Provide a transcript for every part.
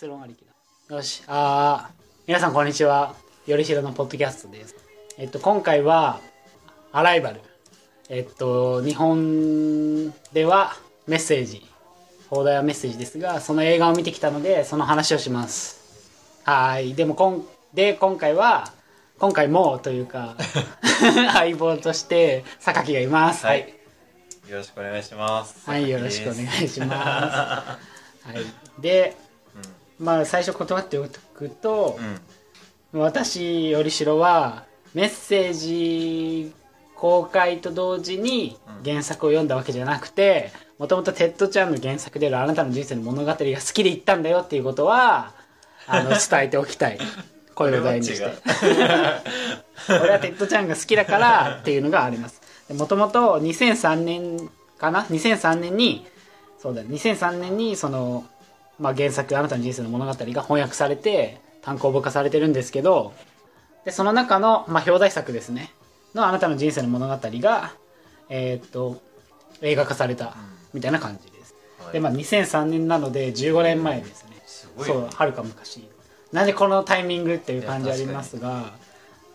結論ありきだ。よし。あー。皆さんこんにちは。よりしろのポッドキャストです。えっと今回はアライバル。えっと日本ではメッセージ。放題はメッセージですがその映画を見てきたのでその話をします。はい。でもこんで今回は今回もというか 相棒として榊がいます。はい。よろしくお願いします。はい、よろしくお願いします。はい、で、まあ最初断っておくとう、ん。私よりしろはメッセージ公開と同時に原作を読んだわけじゃなくて、もともとテッド・チャンの原作であるあなたの人生の物語が好きで言ったんだよっていうことは、あの伝えておきたい。声を大にして。俺はテッド・チャンが好きだからっていうのがありますもともと2003年かな？2003年にそうだ2003年にその、まあ、原作「あなたの人生の物語」が翻訳されて単行本化されてるんですけどでその中の、まあ、表題作ですね。の「あなたの人生の物語が」えーっと映画化されたみたいな感じです、はい。でまあ2003年なので15年前ですね。そうはるか昔。なんでこのタイミングっていう感じありますが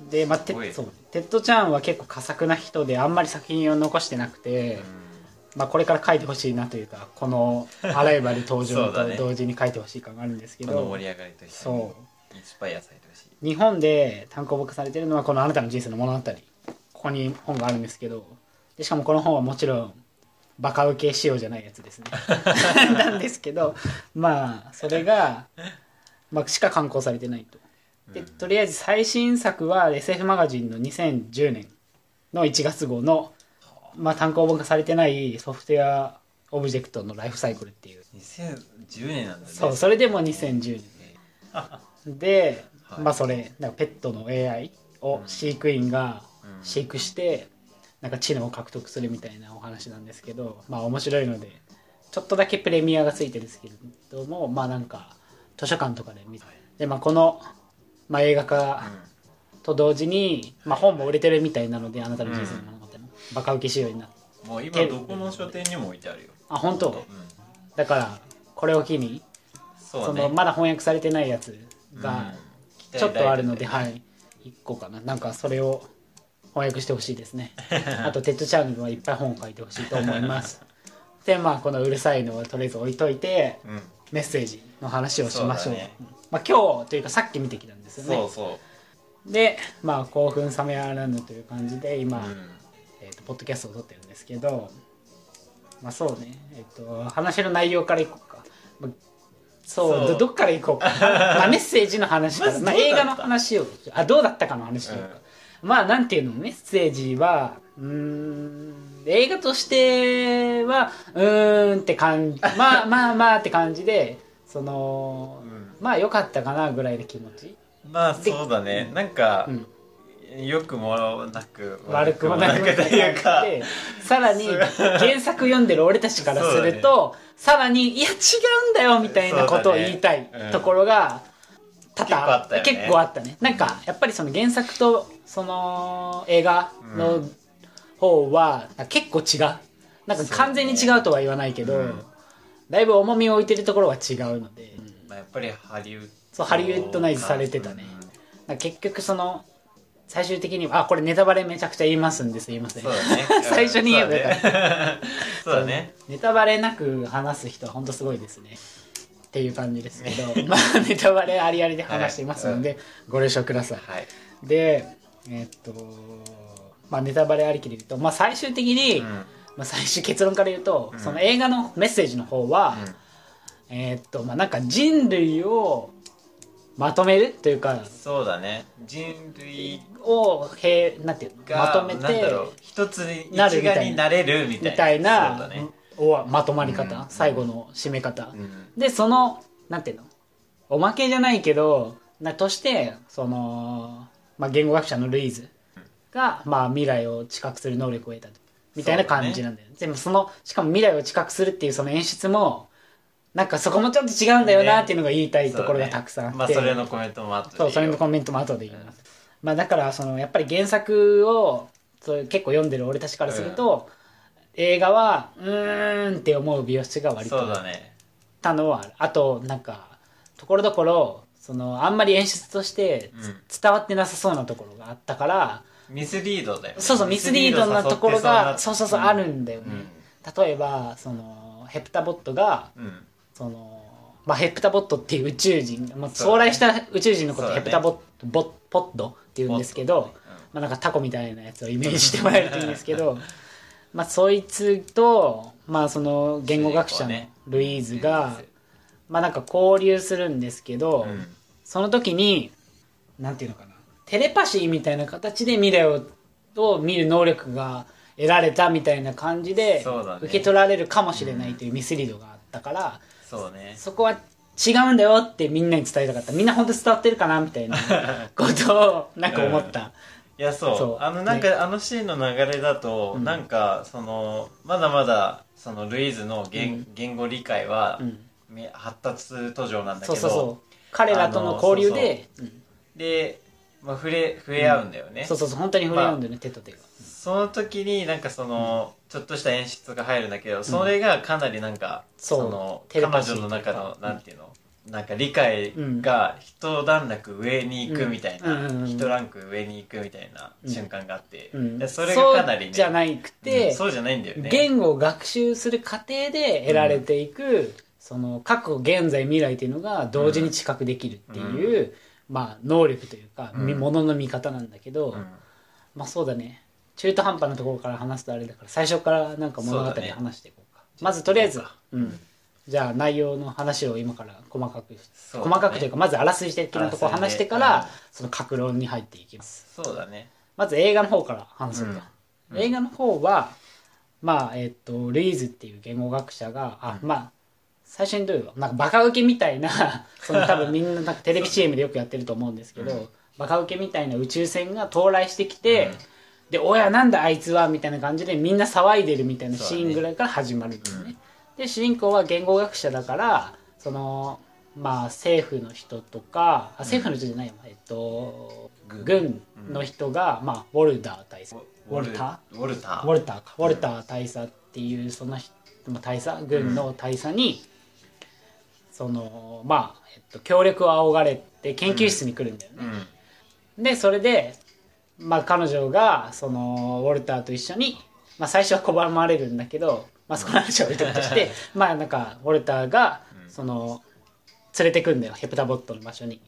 で、まあ、テッド・チャンは結構寡作な人であんまり作品を残してなくて、まあ、これから書いてほしいなというかこの「アライバル」登場と 同時に書いてほしい感があるんですけど、盛り上がりとそインスパイアされてほしい。日本で単行本化されてるのはこの「あなたの人生の物語」ここに本があるんですけどでしかもこの本はもちろんバカ受け仕様じゃないやつですね。なんですけどまあそれが、まあ、しか刊行されてないと。でとりあえず最新作は SF マガジンの2010年の1月号の、まあ、単行本化されてないソフトウェアオブジェクトのライフサイクルっていう。2010年なんだね。そうそれでも2010年で、はい。まあそれなんかペットの AI を飼育員がうん。飼育してなんか知能を獲得するみたいなお話なんですけどまあ面白いのでちょっとだけプレミアがついてるんですけれどもまあなんか図書館とかで見てでまあこの、まあ、映画化と同時に、まあ、本も売れてるみたいなのであなたの人生のバカ受け仕様になってうんもう今どこの書店にも置いてあるよ。あ本当？うん。だからこれを機にそね。のまだ翻訳されてないやつがうん。ちょっとあるので、期待大はい。1個かな。なんかそれを翻訳してほしいですね。あとテッドチャンネルはいっぱい本を書いてほしいと思います。でまあこのうるさいのはとりあえず置いといてうん。メッセージの話をしましょう。ね。まあ、今日というかさっき見てきたんですよね。そうそう。でまあ興奮冷めやらぬという感じで今、うんポッドキャストを撮ってるんですけどまあそうね。えっ、と話の内容からいこうか、まあそうどどっからいこうか。まあメッセージの話から、まあ、映画の話を。あどうだったかの話しようか、まあなんていうの？メッセージはうーん映画としてはうーんって感じ。まあまあまあって感じでその、うん。まあ良かったかなぐらいの気持ち、まあそうだね。なんかう、ん、良くもなく悪くもなく。というか、でさらに原作読んでる俺たちからすると、さらにいや違うんだよみたいなことを言いたいところが多々結構あったよね。結構あったね。なんかやっぱりその原作とその映画の方は結構違う。なんか完全に違うとは言わないけど、うん。だいぶ重みを置いてるところは違うので、まあやっぱりハリウッド。そうハリウッドナイズされてたね。結局その最終的にはあこれネタバレめちゃくちゃ言いますんですいません。ね。最初に言えばよかったそうだね。ねネタバレなく話す人は本当すごいですね。っていう感じですけどまあネタバレありありで話していますので、ご了承ください。はい。でえっとまあネタバレありきで言うと、まあ、最終的に、うん。まあ、最終結論から言うと、うん。その映画のメッセージの方は、えーっとまあなんか人類をまとめるというかそうだね。人類をへなんていうまとめて一つになるみたいなれるみたいな。ね。おまとまり方、うん。最後の締め方、うん。でそのなんていうの？おまけじゃないけどなとしてその、まあ、言語学者のルイーズが、まあ、未来を知覚する能力を得たと。みたいな感じなんだよね。でもそのしかも未来を知覚するっていうその演出もなんかそこもちょっと違うんだよなっていうのが言いたいところがたくさんあって、まあそれのコメントもあってそうそれのコメントも後で言います、まあ、だからそのやっぱり原作をそう結構読んでる俺たちからすると、映画はうーんって思う美容室が割とそうだね。たのはあとなんかところどころそのあんまり演出としてうん。伝わってなさそうなところがあったから、ミスリードだよね。そうそうミスリードなところがそうそうそうあるんんだよね、うん。例えばそのヘプタボットがうんその、まあ、ヘプタボットっていう宇宙人、まあ、そうだね。将来した宇宙人のことそうだね。ヘプタボット、ボッポッドっていうんですけど、まあ、なんかタコみたいなやつをイメージしてもらえるといいんですけど まあそいつと、まあ、その言語学者のルイーズが、まあなんか交流するんですけど、うん。その時になんていうのかなテレパシーみたいな形で未来をを見る能力が得られたみたいな感じでそうだね。受け取られるかもしれないというミスリードがあったから、そうね。そこは違うんだよってみんなに伝えたかった。みんな本当伝わってるかなみたいな ことをなんか思った、いやそう。あのなんか、あのシーンの流れだと、うん。なんかそのまだまだそのルイーズの言,、うん。言語理解は、発達途上なんだけどそうそうそう。彼らとの交流でうん。で、まあ、触れ触れ合うんだよね、そうそうそう。本当に触れ合うんだよね、手と手が。その時になんかその、ちょっとした演出が入るんだけどそれがかなりなんか、そう。の彼女の中のなんていうの？なんか理解が一段落上に行くみたいな、一ランク上に行くみたいな瞬間があって、それがかなりねそうじゃなくて、うん。そうじゃないんだよね。言語を学習する過程で得られていく、その過去現在未来というのが同時に知覚できるっていう、まあ能力というか、ものの見方なんだけど、うん。まあそうだね中途半端なところから話すとあれだから最初からなんか物語で話していこうか。まずとりあえずうん。じゃあ内容の話を今から細かく、ね。細かくというかまずあらすじ的なところを話してから、その格論に入っていきます。そうだね。まず映画の方から話そうか、うん。映画の方はまあえっ、とルイーズっていう言語学者があ、まあ最初にどういうの？なんかバカウケみたいな その多分みんななんかテレビ CM でよくやってると思うんですけど、うん。バカウケみたいな宇宙船が到来してきて、で「おやなんだあいつは」みたいな感じでみんな騒いでるみたいなシーンぐらいから始まるんですね。で主人公は言語学者だからそのまあ政府の人とかあ政府の人じゃないよ、えっと軍。軍の人が、まあ、ウォルダー大佐。ウォルタウォルター。ウォルターか。ウォルター大佐っていうその人まあ大佐軍の大佐に、そのまあ、えっと、協力を仰がれて研究室に来るんだよね、うん。でそれで、まあ、彼女がそのウォルターと一緒に、まあ、最初は拒まれるんだけど、まあ、そこの話は置いとくとして まあなんかウォルターがうんその連れてくんだよヘプタボットの場所に。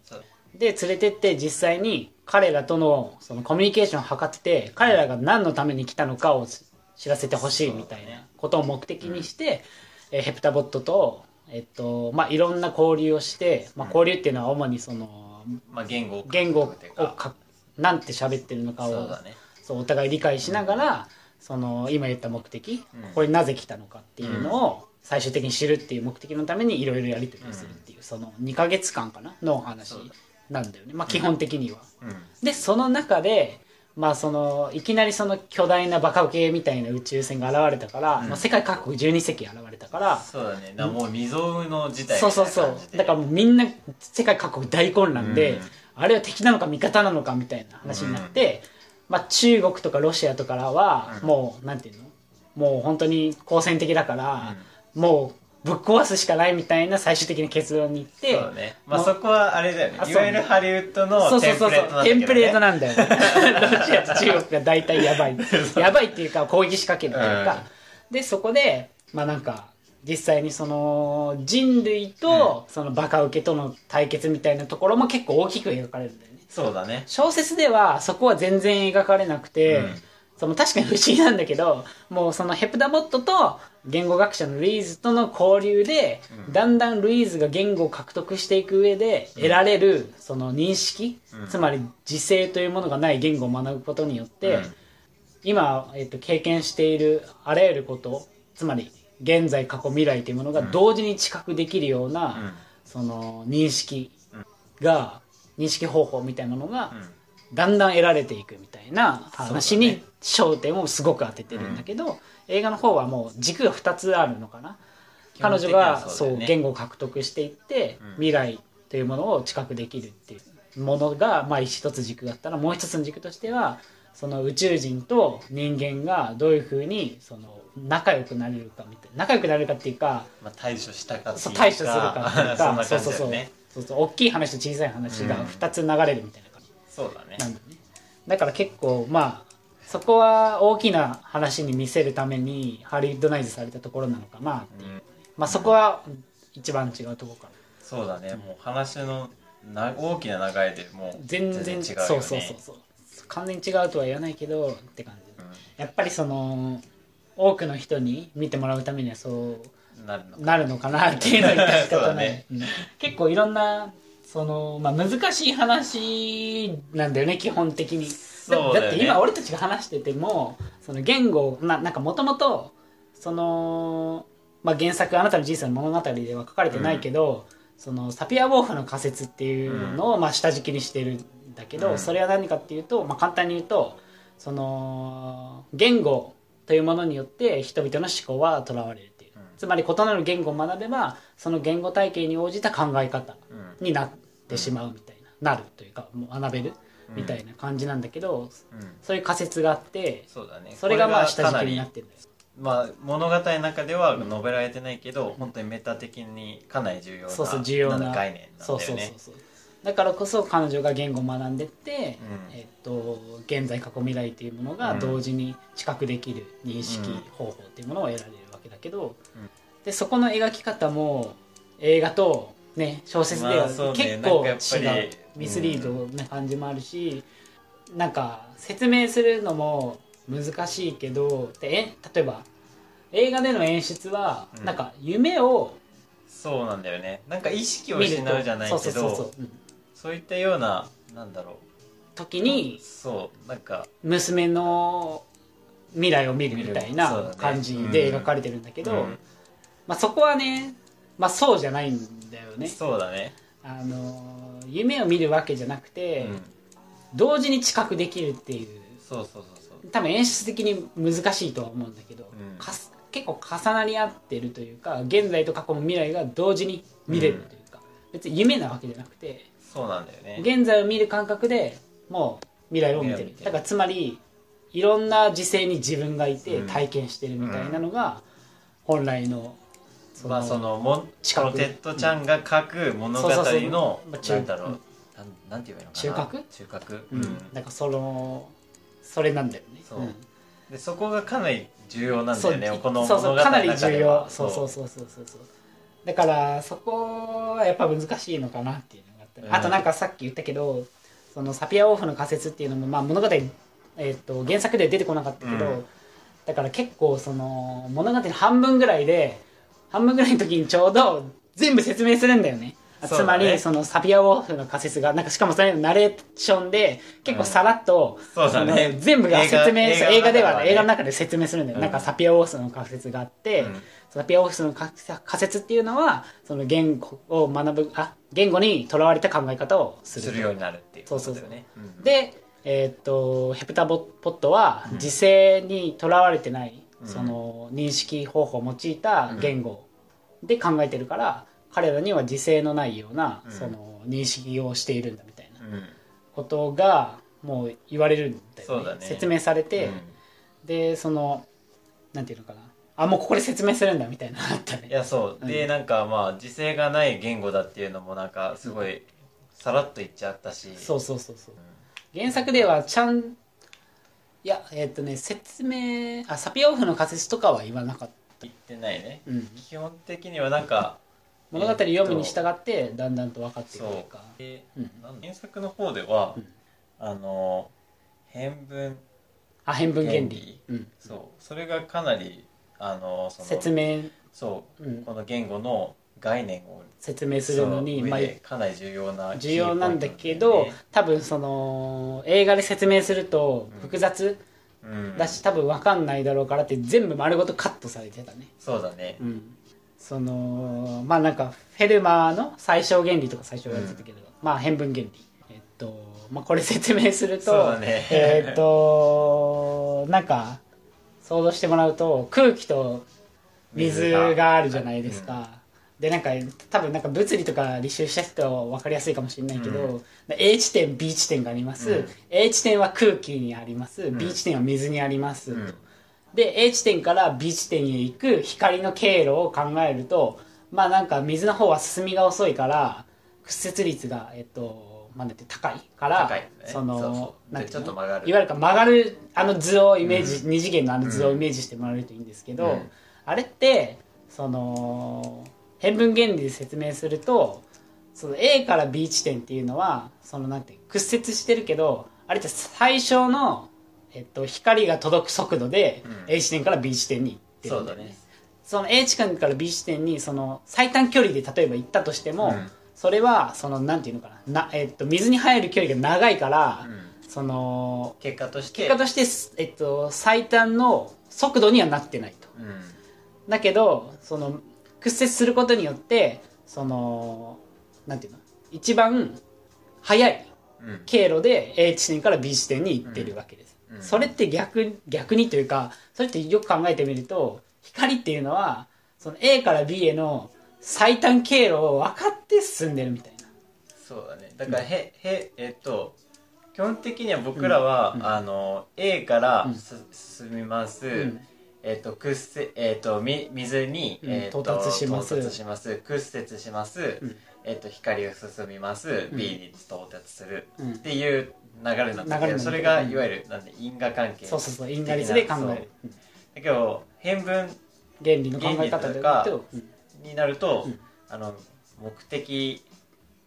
で連れてって実際に彼らとのそのコミュニケーションを図ってて彼らが何のために来たのかを知らせてほしいみたいなことを目的にして、えーヘプタボットと、えっとまあ、いろんな交流をして、まあ、交流っていうのは主にそのまあ言語言語をっていうかかなんて喋ってるのかをそうだね。そうお互い理解しながら、その今言った目的、うん。これになぜ来たのかっていうのを最終的に知るっていう目的のためにいろいろやり取りをするっていう、その2ヶ月間かなのお話そうだなんだよね。まあ基本的には。うん。でその中でまあそのいきなりその巨大なバカウケみたいな宇宙船が現れたから、うん。まあ、世界各国12隻現れたから、そうだね。だからもう未曾有の事態そうそうそう。だからもうみんな世界各国大混乱で、うんあれは敵なのか味方なのかみたいな話になって、まあ、中国とかロシアとかはうん。もう、なんていうの？もう本当に好戦的だから、もうぶっ壊すしかないみたいな最終的な結論に行ってそうだね。まあそこはあれだよね。あいわゆるハリウッドのそうテそうそう。そうンプレートなんだけど、ね、テンプレートなんだよね。ロシアと中国が大体やばい。やばいっていうか攻撃仕掛けるというか、でそこでまあなんか実際にその人類とそのバカウケとの対決みたいなところも結構大きく描かれるんだよね。そうだね。小説ではそこは全然描かれなくて、うん。その確かに不思議なんだけどもうそのヘプタボットと言語学者のルイーズとの交流で、うん。だんだんルイーズが言語を獲得していく上で得られるその認識、うん。つまり時制というものがない言語を学ぶことによって、うん。今、えっと、経験しているあらゆることつまり現在過去未来というものが同時に知覚できるような、うん。その認識が、認識方法みたいなのが、うん。だんだん得られていくみたいな話に焦点をすごく当ててるんだけど、映画の方はもう軸が2つあるのかな。彼女がそう言語を獲得していって、うん。未来というものを知覚できるっていうものが、まあ、一つ軸だったらもう一つの軸としてはその宇宙人と人間がどういうふうにその仲良くなれるかみたいな。仲良くなれるかっていうかまあ、対処したかってそう対処するかっていうか。そそうそうそう。そうそう。大きい話と小さい話が2つ流れるみたいな感じ。そうだね。なんだよね。だから結構まあそこは大きな話に見せるためにハリウッドナイズされたところなのかなっていう、うん。まあそこは一番違うところかな。そうだね。もう話のな大きな流れでもう全然違うよね。そうそうそうそう。完全に違うとは言わないけどって感じ。やっぱりその多くの人に見てもらうためにはそううんなるのかなるのかなっていうのは言って仕そう方ない、だね。うん結構いろんなその、まあ、難しい話なんだよね基本的に。だよね。だって今俺たちが話しててもその言語ななんかもともとその、まあ、原作「あなたの人生の物語」では書かれてないけど、そのサピア・ウォーフの仮説っていうのをまあ下敷きにしてるんだけど、うん。それは何かっていうと、まあ、簡単に言うとその言語というものによって人々の思考はとらわれるっていう、うん。つまり異なる言語を学べばその言語体系に応じた考え方うん。になってしまうみたいな、なるというかもう学べるみたいな感じなんだけど、うん。そういう仮説があってそうだね。それがまあこ下敷きになってるんだよ。まあ物語の中では述べられてないけど、本当にメタ的にかなり重要なそうそう重要な概念なんだそうよねそうそうそうだからこそ彼女が言語を学んでって、うん。えっと、現在過去未来というものがうん。同時に知覚できる認識方法っていうものを得られるわけだけど、うん。でそこの描き方も映画と、ね、小説では結構違う、ミスリードな感じもあるし、なんか説明するのも難しいけどでえ例えば映画での演出は、うん。なんか夢をそうなんだよね。なんか意識を失うじゃないけど、うんそういったようななんだろう。時にそうなんか娘の未来を見るみたいな感じで描かれてるんだけど、うん。まあ、そこはね、まあ、そうじゃないんだよね。そうだね、あの夢を見るわけじゃなくて、うん、同時に知覚できるっていう。そうそうそうそう。多分演出的に難しいとは思うんだけど、うん。かす結構重なり合ってるというか現在と過去の未来が同時に見れるというか、別に夢なわけじゃなくてそうなんだよね。現在を見る感覚でもう未来を見てる。だからつまりいろんな時制に自分がいてうん。体験してるみたいなのが本来のそのまあそのもテッドチャンが書く物語そうそうそうのまあ中なんだろう、うん。なんなんて言えばいいのかな？中核？中核。うん。なん。かそのそれなんだよね。そう。ん。でそこがかなり重要なんだそうよねこのそう物語のそうかなり中で重要。はそう。そうそうそうそうそう。だからそこはやっぱ難しいのかなっていう。のがあとなんかさっき言ったけどそのサピア・オーフの仮説っていうのも、まあ、物語、えー、と原作では出てこなかったけど、うん。だから結構その物語の半分ぐらいで半分ぐらいの時にちょうど全部説明するんだよね。ね。まりそのサピア・ウォーフの仮説がなんかしかもそれのナレーションで結構さらっと、そうだね。全部が説明映画映画では映画の中ではね。映画の中で説明するんだよ、うん。なんかサピア・ウォーフの仮説があって、うん。サピア・ウォーフの仮仮説っていうのはその言語を学ぶあ言語にとらわれた考え方をする。するようになるっていう。そうそうそうことだよね。うん。で、えーっとヘプタボポットは時勢にとらわれてない、うん。その認識方法を用いた言語で考えてるから、彼らには時勢のないような、うん。その認識をしているんだみたいなうん。ことがもう言われるんだよね。ね。説明されて、でそのなんていうのかなあもうここで説明するんだみたいなのあったね。いやそう、うん。でなんかまあ時勢がない言語だっていうのもなんかすごいさらっと言っちゃったし。そうそうそうそう。うん。原作ではちゃんいやえーっとね説明あサピアオフの仮説とかは言わなかった。言ってないね。うん。基本的にはなんか物語読むに従ってだんだんと分かっていくというそう。かでうん。なん原作の方では、うん。あの変分あ変分原理。原理。うん、そう。それがかなりあのその説明、そう、うん。この言語の概念を説明するのに、かなり重要な重要なんだけど、多分その映画で説明すると複雑だよねうん多分分かんないだろうからって全部丸ごとカットされてたね。そうだね。うん。そのまあなんかフェルマーの最小原理とか最初言われてたけど、まあ変分原理。えっとまあこれ説明するとそうだね。えっとなんか想像してもらうと空気と水があるじゃないですか、でなんか多分なんか物理とか履修した人は分かりやすいかもしれないけど、う A 地点 B 地点があります、うん。A 地点は空気にあります、ん。B 地点は水にあります、うん。で A 地点から B 地点へ行く光の経路を考えるとまあなんか水の方は進みが遅いから屈折率が、えっとまあ、なんて高いからねそのいちょっと曲がるいわゆる曲がるあの図をイメージ、二次元のあの図をイメージしてもらえるといいんですけど、うんあれってその変分原理で説明するとその A から B 地点っていうのはそのなんて屈折してるけどあれって最小の、えっと、光が届く速度で A 地点から B 地点に行ってるんだよね。そうだねその A 地点から B 地点にその最短距離で例えば行ったとしても、うんそれはそのなんていうのかな。な、えっと、水に入る距離が長いから、うん。その結果として。結果として、えっと、最短の速度にはなってないと。うん。だけどその屈折することによってそのなんていうの？一番速いうん。経路で A 地点から B 地点に行ってるわけです、うん。うん。それって逆逆にというかそれってよく考えてみると光っていうのはその A から B への最短経路を分かって進んでるみたいな。そうだね。だからへへえっと基本的には僕らは、うん。あの A からうん。す進みます、ん。えっと屈折えっとみ水に、うん。えっと到達します。屈折します、うん。えっと光が進みます、うん。B に到達する、うん。っていう流れなんだけどどそれがいわゆるなんで因果関係。そうそうそう。因果率で考える。う。んだけど変分原理の考え方と、うんになると、うん。あの目的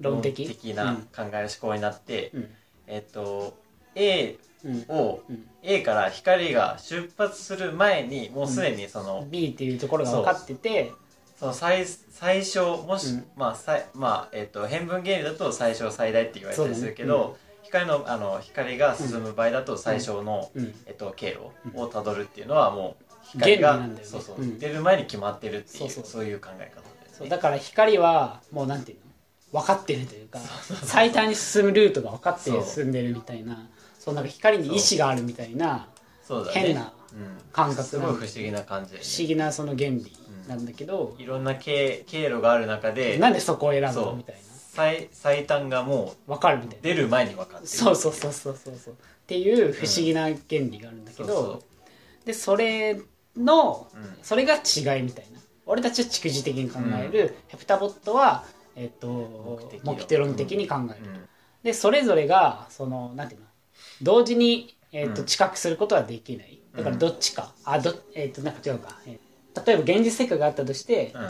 論的？な考える思考になって、うん。えっと A うん。を、うん。A から光が出発する前にもうすでにその,、B っていうところが分かっててその最最小もし、うん。まあ最まあえっと変分原理だと最小最大って言われたりするけど、ね光のあの光が進む場合だと最小の、うん。えっと、経路をたどるっていうのはもう光が、原理なんだよね。そうそう、うん。出る前に決まってるっていうそういう考え方ですね。そうだから光はもうなんていうの？分かってるというか最短に進むルートが分かって進んでるみたいなそうなんか光に意志があるみたいなそうだね。変なうん。感覚すごい不思議な感じ不思議なその原理なんだけど、いろんな経経路がある中でなんでそこを選ぶそう。のみたいな。最最短がもう分かるみたいな。出る前に分かってる。そうそうそうそうそう。そうっていう不思議な原理があるんだけど、そうそう。でそれの、うん。それが違いみたいな。俺たちは蓄次的に考える、ヘプタボットは、えっと目的論目的に考える、うん。でそれぞれがそのなんていうの？同時に、えっとうん。知覚することはできない。だからどっちか、あどえっとなんか違うか、えー例えば現実世界があったとして、うん。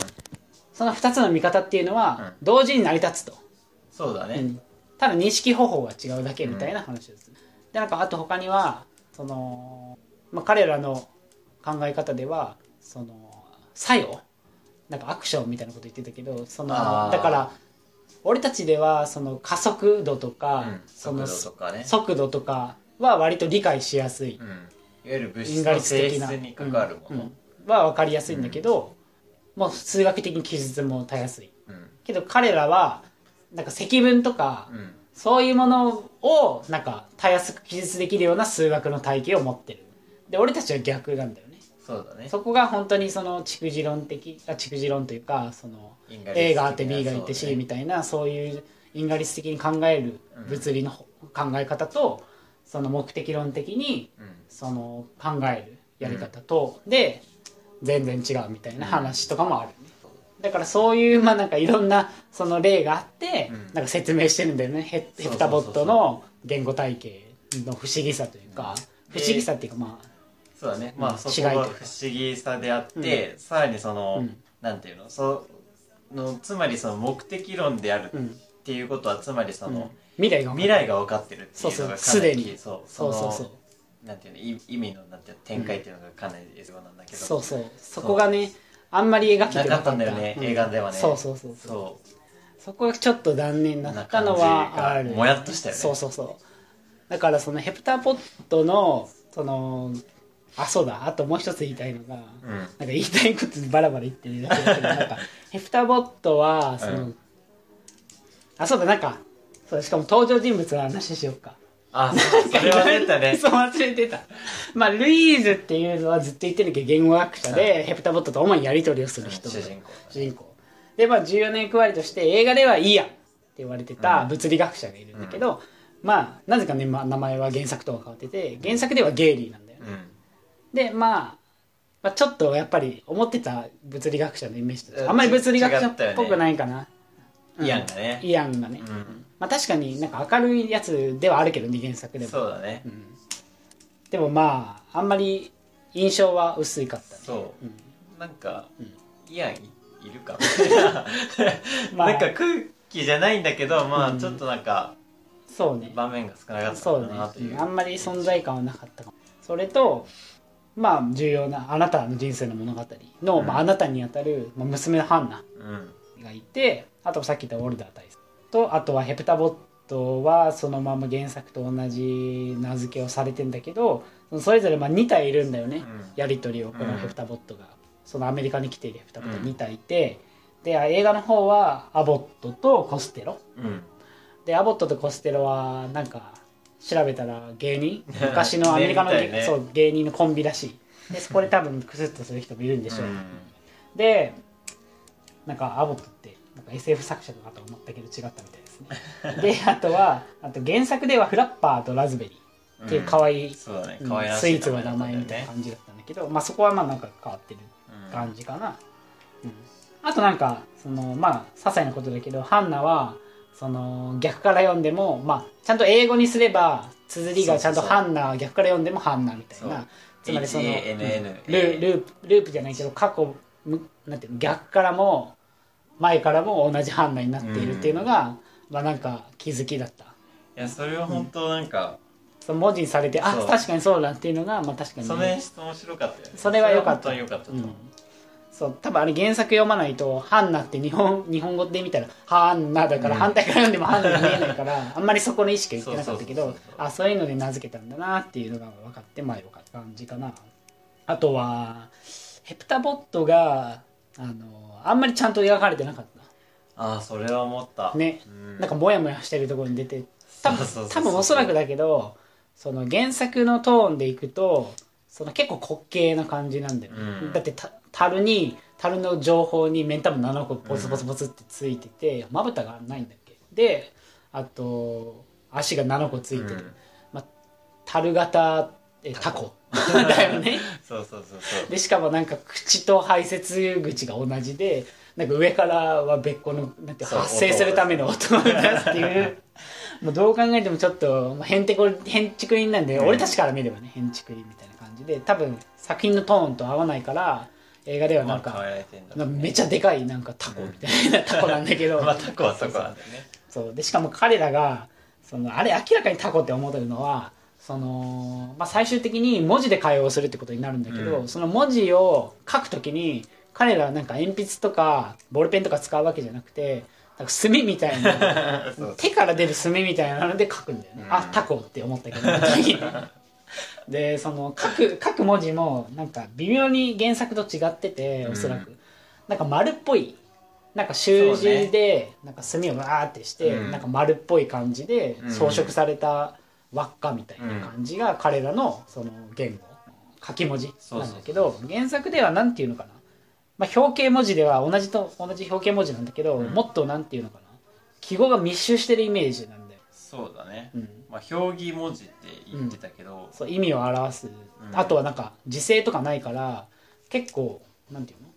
その2つの見方っていうのは、う同時に成り立つと、そうだね、うん。ただ認識方法が違うだけみたいな話です、でなんかあと他にはその、まあ、彼らの考え方ではその作用なんかアクションみたいなこと言ってたけどそのだから俺たちではその加速度とか、うん。その速度とかね。速度とかは割と理解しやすい、うん、いわゆる物因果質の性率的な。質に関わるもの、うん。うん。は分かりやすいんだけど、もう数学的に記述もたやすい。うん。けど彼らはなんか積分とか、うん。そういうものをなんかたやすく記述できるような数学の体系を持ってる。で俺たちは逆なんだよねそうだね。そこが本当にその蓄次論的あ蓄次論というかその A があって B がいて C みたいなそういう因果率的に考える物理の考え方とその目的論的にうん。その考えるやり方とで全然違うみたいな話とかもある。ねだからそういうまあなんかいろんなその例があってうん。なんか説明してるんだよね。ヘヘプタボットの言語体系の不思議さというかうん不思議さっていうかまあそうだね。うん。まあそこが不思議さであって、さらにその、うん。なんていうの？そのつまりその目的論であるうんっていうことはつまりその、未来が分かる未来が分かってるっていうのがかなりそうそう。すでに。そう。そうそうそなんていうの？い意味のなんていうの？展開っていうのがかなり必要なんだけど、そうそう。そこがねあんまり描けてなかった。んだよね映画ではね。そうそうそうそう。そそこがちょっと残念だったのはある。がもやっとしたよねそうそうそうだからそのヘプタポットのそのあそうだ。あともう一つ言いたいのが、うん。なんか言いたいことバラバラ言ってるだけだけどなんか ヘプタボットはその、うん。あそうだ。なんかそうしかも登場人物の話しようか。あそれは出たね。そう忘れてた。まあルイーズっていうのはずっと言ってるけど言語学者で、ヘプタボットと主にやり取りをする人主人公。主人公。でまあ重要な役割として映画ではいいやんって言われてた物理学者がいるんだけど、まあなぜかね、まあ、名前は原作とは変わってて原作ではゲイリーなんだよね、うんで、まあ、まあちょっとやっぱり思ってた物理学者のイメージとうんあんまり物理学者違っぽくないかな、うん。イアンがね。イアンがね、うん。まあ確かになんか明るいやつではあるけどね原作でも。そうだね。うん。でもまああんまり印象は薄いかったね。そう。うん。なんかうん。イアンいいるか まあ。なんか空気じゃないんだけどまうん。あちょっとなんかそうね。場面が少なかったそうねのかなという。うんあんまり存在感はなかったかも。それとまあ重要なあなたの人生の物語の、うん。まあ、あなたにあたる、まあ、娘のハンナうん。がいてあとさっき言ったウォルダー大佐とあとはヘプタボットはそのまま原作と同じ名付けをされてんだけどそれぞれまあ2体いるんだよね、うん。やり取りをこのうん。ヘプタボットが、そのアメリカに来ているヘプタボット2体いて、で映画の方はアボットとコステロ。うん。でアボットとコステロはなんか調べたら芸人昔のアメリカの、ねそう芸人のコンビらしい。でそこで多分クスッとする人もいるんでしょう、うん。でなんかアボットってなんか SF 作者かと思ったけど違ったみたいですね。であとはあと原作ではフラッパーとラズベリー。っていう可愛い、そうだね。うん可愛らしいスイーツの名前みたいな感じだったんだけど、まあそこはまあなんか変わってる。うん感じかな、うん。あとなんかそのまあ些細なことだけどハンナはその逆から読んでもまあちゃんと英語にすれば綴りがちゃんとそう。そうそうハンナ逆から読んでもハンナみたいそう。なつまりその、うんルループループじゃないけど過去むなんていうの逆からも前からも同じハンナになっているっていうのが、まあなんか気づきだった。いやそれは本当なんかその文字にされてあそう。確かにそうだっていうのがまあ確かにその演出面白かったよね。それは良かった。かったとうんそう多分あれ原作読まないと「ハンナ」って日本日本語で見たら「ハンナ」だからうん。反対から読んでも「ハンナ」に見えないからあんまりそこの意識がいってなかったけどあそういうので名付けたんだなっていうのが分かってまあよかった感じかな。あとはヘプタボットがあのあんまりちゃんと描かれてなかっああそれは思った。たね。うん。なんかモヤモヤしてるところに出て多分 多分おそらくだけどその原作のトーンでいくとその結構滑稽な感じなんだよね、うん。だってた樽に樽の情報に目ん玉7個ポツポツポツってついててまぶたがないんだっけ。であと足が7個ついてる、うん。まあ、樽型えタコ。だよね。そうそうそうそう。でしかもなんか口と排泄口が同じでなんか上からは別個のなんて発生するための音を出すっていう。もうどう考えてもちょっとまあへんてこへんちくりんなんで、うん。俺たちから見ればねへんちくりんみたいな感じで多分作品のトーンと合わないから映画ではなんか,、まあね。かめちゃでかいなんかタコみたいな、タコなんだけど。まあタコはタコなんだよね。そうでしかも彼らがそのあれ明らかにタコって思ってるのはその、まあ、最終的に文字で会話をするってことになるんだけど、うん。その文字を書くときに彼らはなんか鉛筆とかボールペンとか使うわけじゃなくてなんか墨みたいな 手から出る墨みたいなので書くんだよね、うん。あタコって思ったけどでその書く書く文字もなんか微妙に原作と違ってておそらく、うんなんか丸っぽい。なんか習字でなんか墨をわーってして、うん。なんか丸っぽい感じでうん。装飾された輪っかみたいな感じが彼らのその言語。書き文字なんだけど原作ではなんていうのかな、まあ、表敬文字では同じと同じ表敬文字なんだけど、うん。もっとなんていうのかな。記号が密集してるイメージなんだよ、そうだね。うん、まあ表記文字って言ってたけど。そう意味を表す、ん。あとはなんか時制とかないから結構なんていうの？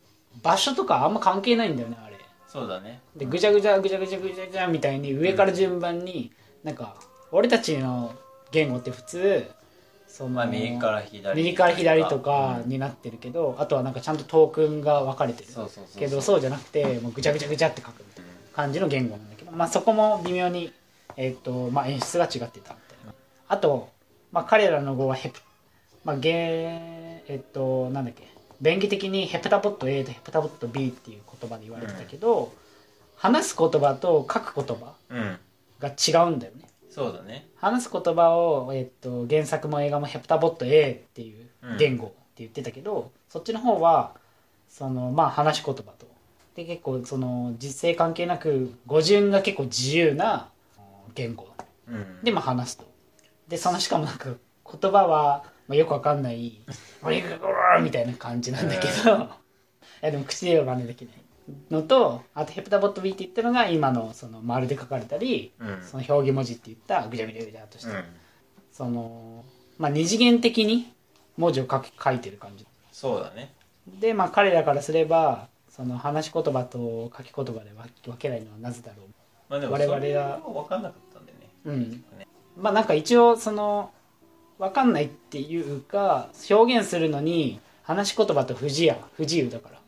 場所とかあんま関係ないんだよねあれ。そうだね。でぐちゃぐちゃぐちゃぐちゃぐちゃぐちゃみたいに上から順番に、なんか俺たちの言語って普通その、まあ右から左右から左とかになってるけど、あとはなんかちゃんとトークンが分かれてる。そうそうそうけどそうじゃなくてもうぐちゃぐちゃぐちゃって書くみたいな感じの言語なんだけど、まあ、そこも微妙に、えっとまあ、演出が違ってたみたいな。あと、まあ、彼らの語はヘプ、まあ、ゲえっとなんだっけ便宜的にヘプタボット A とヘプタボット B っていう言葉で言われてたけど、話す言葉と書く言葉うんが違うんだよね。そうだね。話す言葉を、えっと、原作も映画もヘプタボット A っていう言語って言ってたけど、そっちの方はそのまあ話し言葉と。で結構その実勢関係なく語順が結構自由な言語。うん。でまあ話すと。でそのしかもなんか言葉は、まあ、よくわかんない「オリグゴー」みたいな感じなんだけど、いやでも口では真似できない。のとあとヘプタボット B って言ったのが今のその丸で書かれたり、うん。その表記文字って言ったぐちゃぐちゃぐちゃっとした、うん。そのまあ二次元的に文字を書き書いてる感じ。そうだね。でまあ彼らからすればその話し言葉と書き言葉で分分けないのはなぜだろまあでも我々は分かんなかったんだよね。ううんまあなんか一応その分かんないっていうか表現するのに話し言葉と不自由不自由だから。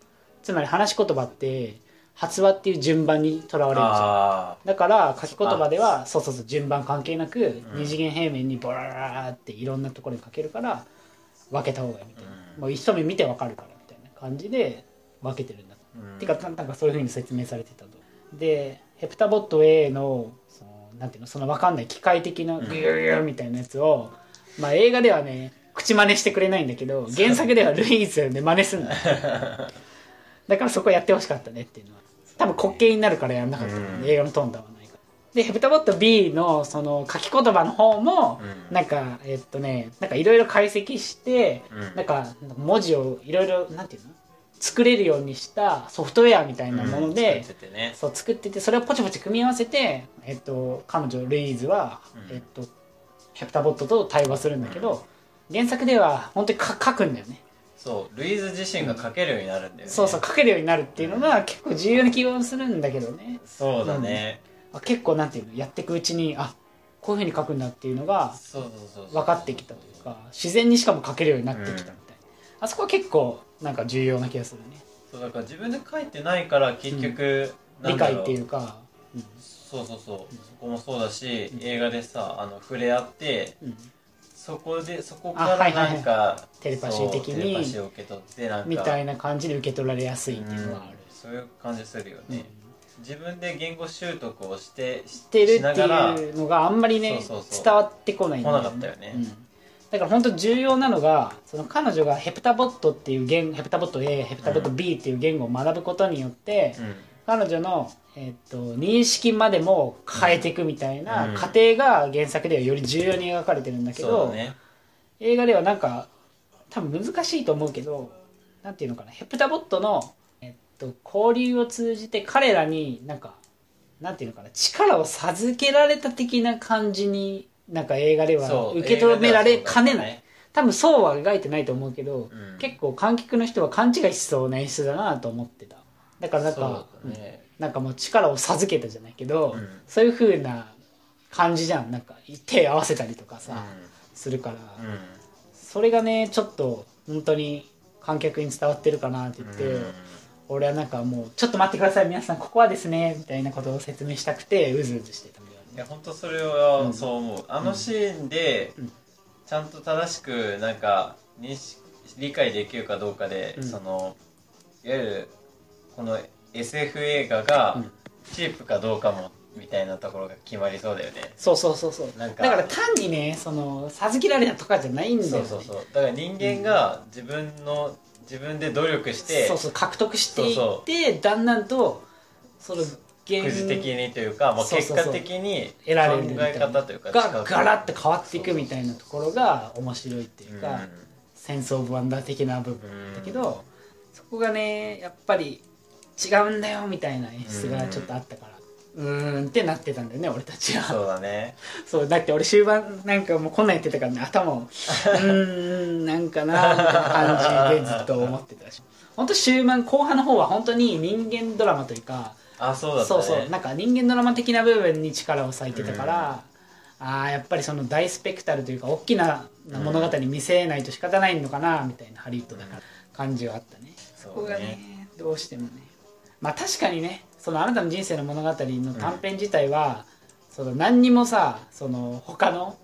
つまり話し言葉って発話っていう順番にとらわれるじゃんあだから書き言葉ではそうそうそう順番関係なく二次元平面にボラララっていろんなところに書けるから分けた方がいいみたいな、うん。もう一目見て分かるからみたいな感じで分けてるんだ、ーうん。てかななんかそういうふうに説明されてたと。でヘプタボット A のそのなんていうのその分かんない機械的なグーグーみたいなやつを、まあ映画ではね口真似してくれないんだけど原作ではルイーズで真似すんだ だからそこやってほしかったねっていうのは。多分滑稽になるからやんなかった。のうん。で、映画のトーンではないから。でヘプタボット B のその書き言葉の方も、うん。なんかえっとねなんかいろいろ解析して、うん。なんか文字をいろいろなんていうの？作れるようにしたソフトウェアみたいなもので、うん。作っててね。そう作っててそれをポチポチ組み合わせて、えっと、彼女ルイーズは、うん。えっと、ヘプタボットと対話するんだけど、原作では本当にか書くんだよね。そうルイーズ自身が書けるようになるんだよね。そうそう書けるようになるっていうのが結構重要な気がするんだけどね。そうだね。あ結構なんていうのやっていくうちにあこういうふうに書くんだっていうのが分かってきたというか自然にしかも書けるようになってきたみたいな、あそこは結構なんか重要な気がするね。そうだから自分で書いてないから結局、なん理解っていうか、うん。そうそうそう、そこもそうだし、映画でさあの触れ合ってうん。そこでそこあからはいはいはい。なんか、テレパシー的にそうテレパシーを受け取ってなんかみたいな感じで受け取られやすいっていうのはある、うん。そういう感じするようん。ね、自分で言語習得をして知ってるしっていうのがあんまりねそうそうそう。伝わってこないんだ来なかったよね。うんだから本当重要なのがその彼女がヘプタボットっていう言ヘプタボット A ヘプタボット B っていう言語を学ぶことによって、うん。彼女の、えっと認識までも変えていくみたいなうん。過程が原作ではより重要に描かれてるんだけど、だね。映画ではなんか多分難しいと思うけどなんていうのかなヘプタボットの、えっと、交流を通じて彼らになんかなんていうのかな力を授けられた的な感じになんか映画ではそう受け止められかねない、多分そうは描いてないと思うけど、うん。結構観客の人は勘違いしそうな演出だなと思ってた。だからなんかそうだね。なんかもう力を授けたじゃないけど、うん。そういう風な感じじゃん。なんか手合わせたりとかさ、するから、うんうん。それがねちょっと本当に観客に伝わってるかなって言って、うん。俺はなんかもうちょっと待ってください皆さんここはですねみたいなことを説明したくてうずうずしてたいや本当それはうん。そう思う、あのシーンでうん。ちゃんと正しくなんか認識理解できるかどうかで、うん。そのいわゆるこの SF 映画がうん。チープかどうかもみたいなところが決まりそうだよね。そうそうそうそう。なんかだから単にねその授けられたとかじゃないんだよね。そうそうそう。だから人間が自分の自分で努力してそうそう獲得していってだんだんとその原くじ的にというか、まあ、結そうそうそう。果的に得られ考えるみたいな。方というかがガラッと変わっていくみたいなところが面白いっていうか、うん。センス・オブ・ワンダー的な部分うんだけど、そこがねやっぱり違うんだよみたいな演出がちょっとあったからうーんってなってたんだよね俺たちは。そうだね。そうだって俺終盤なんかもうこんなん言ってたからね頭をうーんなんかなみたいな感じでずっと思ってたし。本当終盤後半の方は本当に人間ドラマというかあそうだったね。そうそう。なんか人間ドラマ的な部分に力を割いてたから、ああやっぱりその大スペクタルというか大きな物語に見せないと仕方ないのかなみたいなハリウッドだから感じはあったね、そこがねどうしてもね。まあ確かにねそのあなたの人生の物語の短編自体は、その何にもさその他の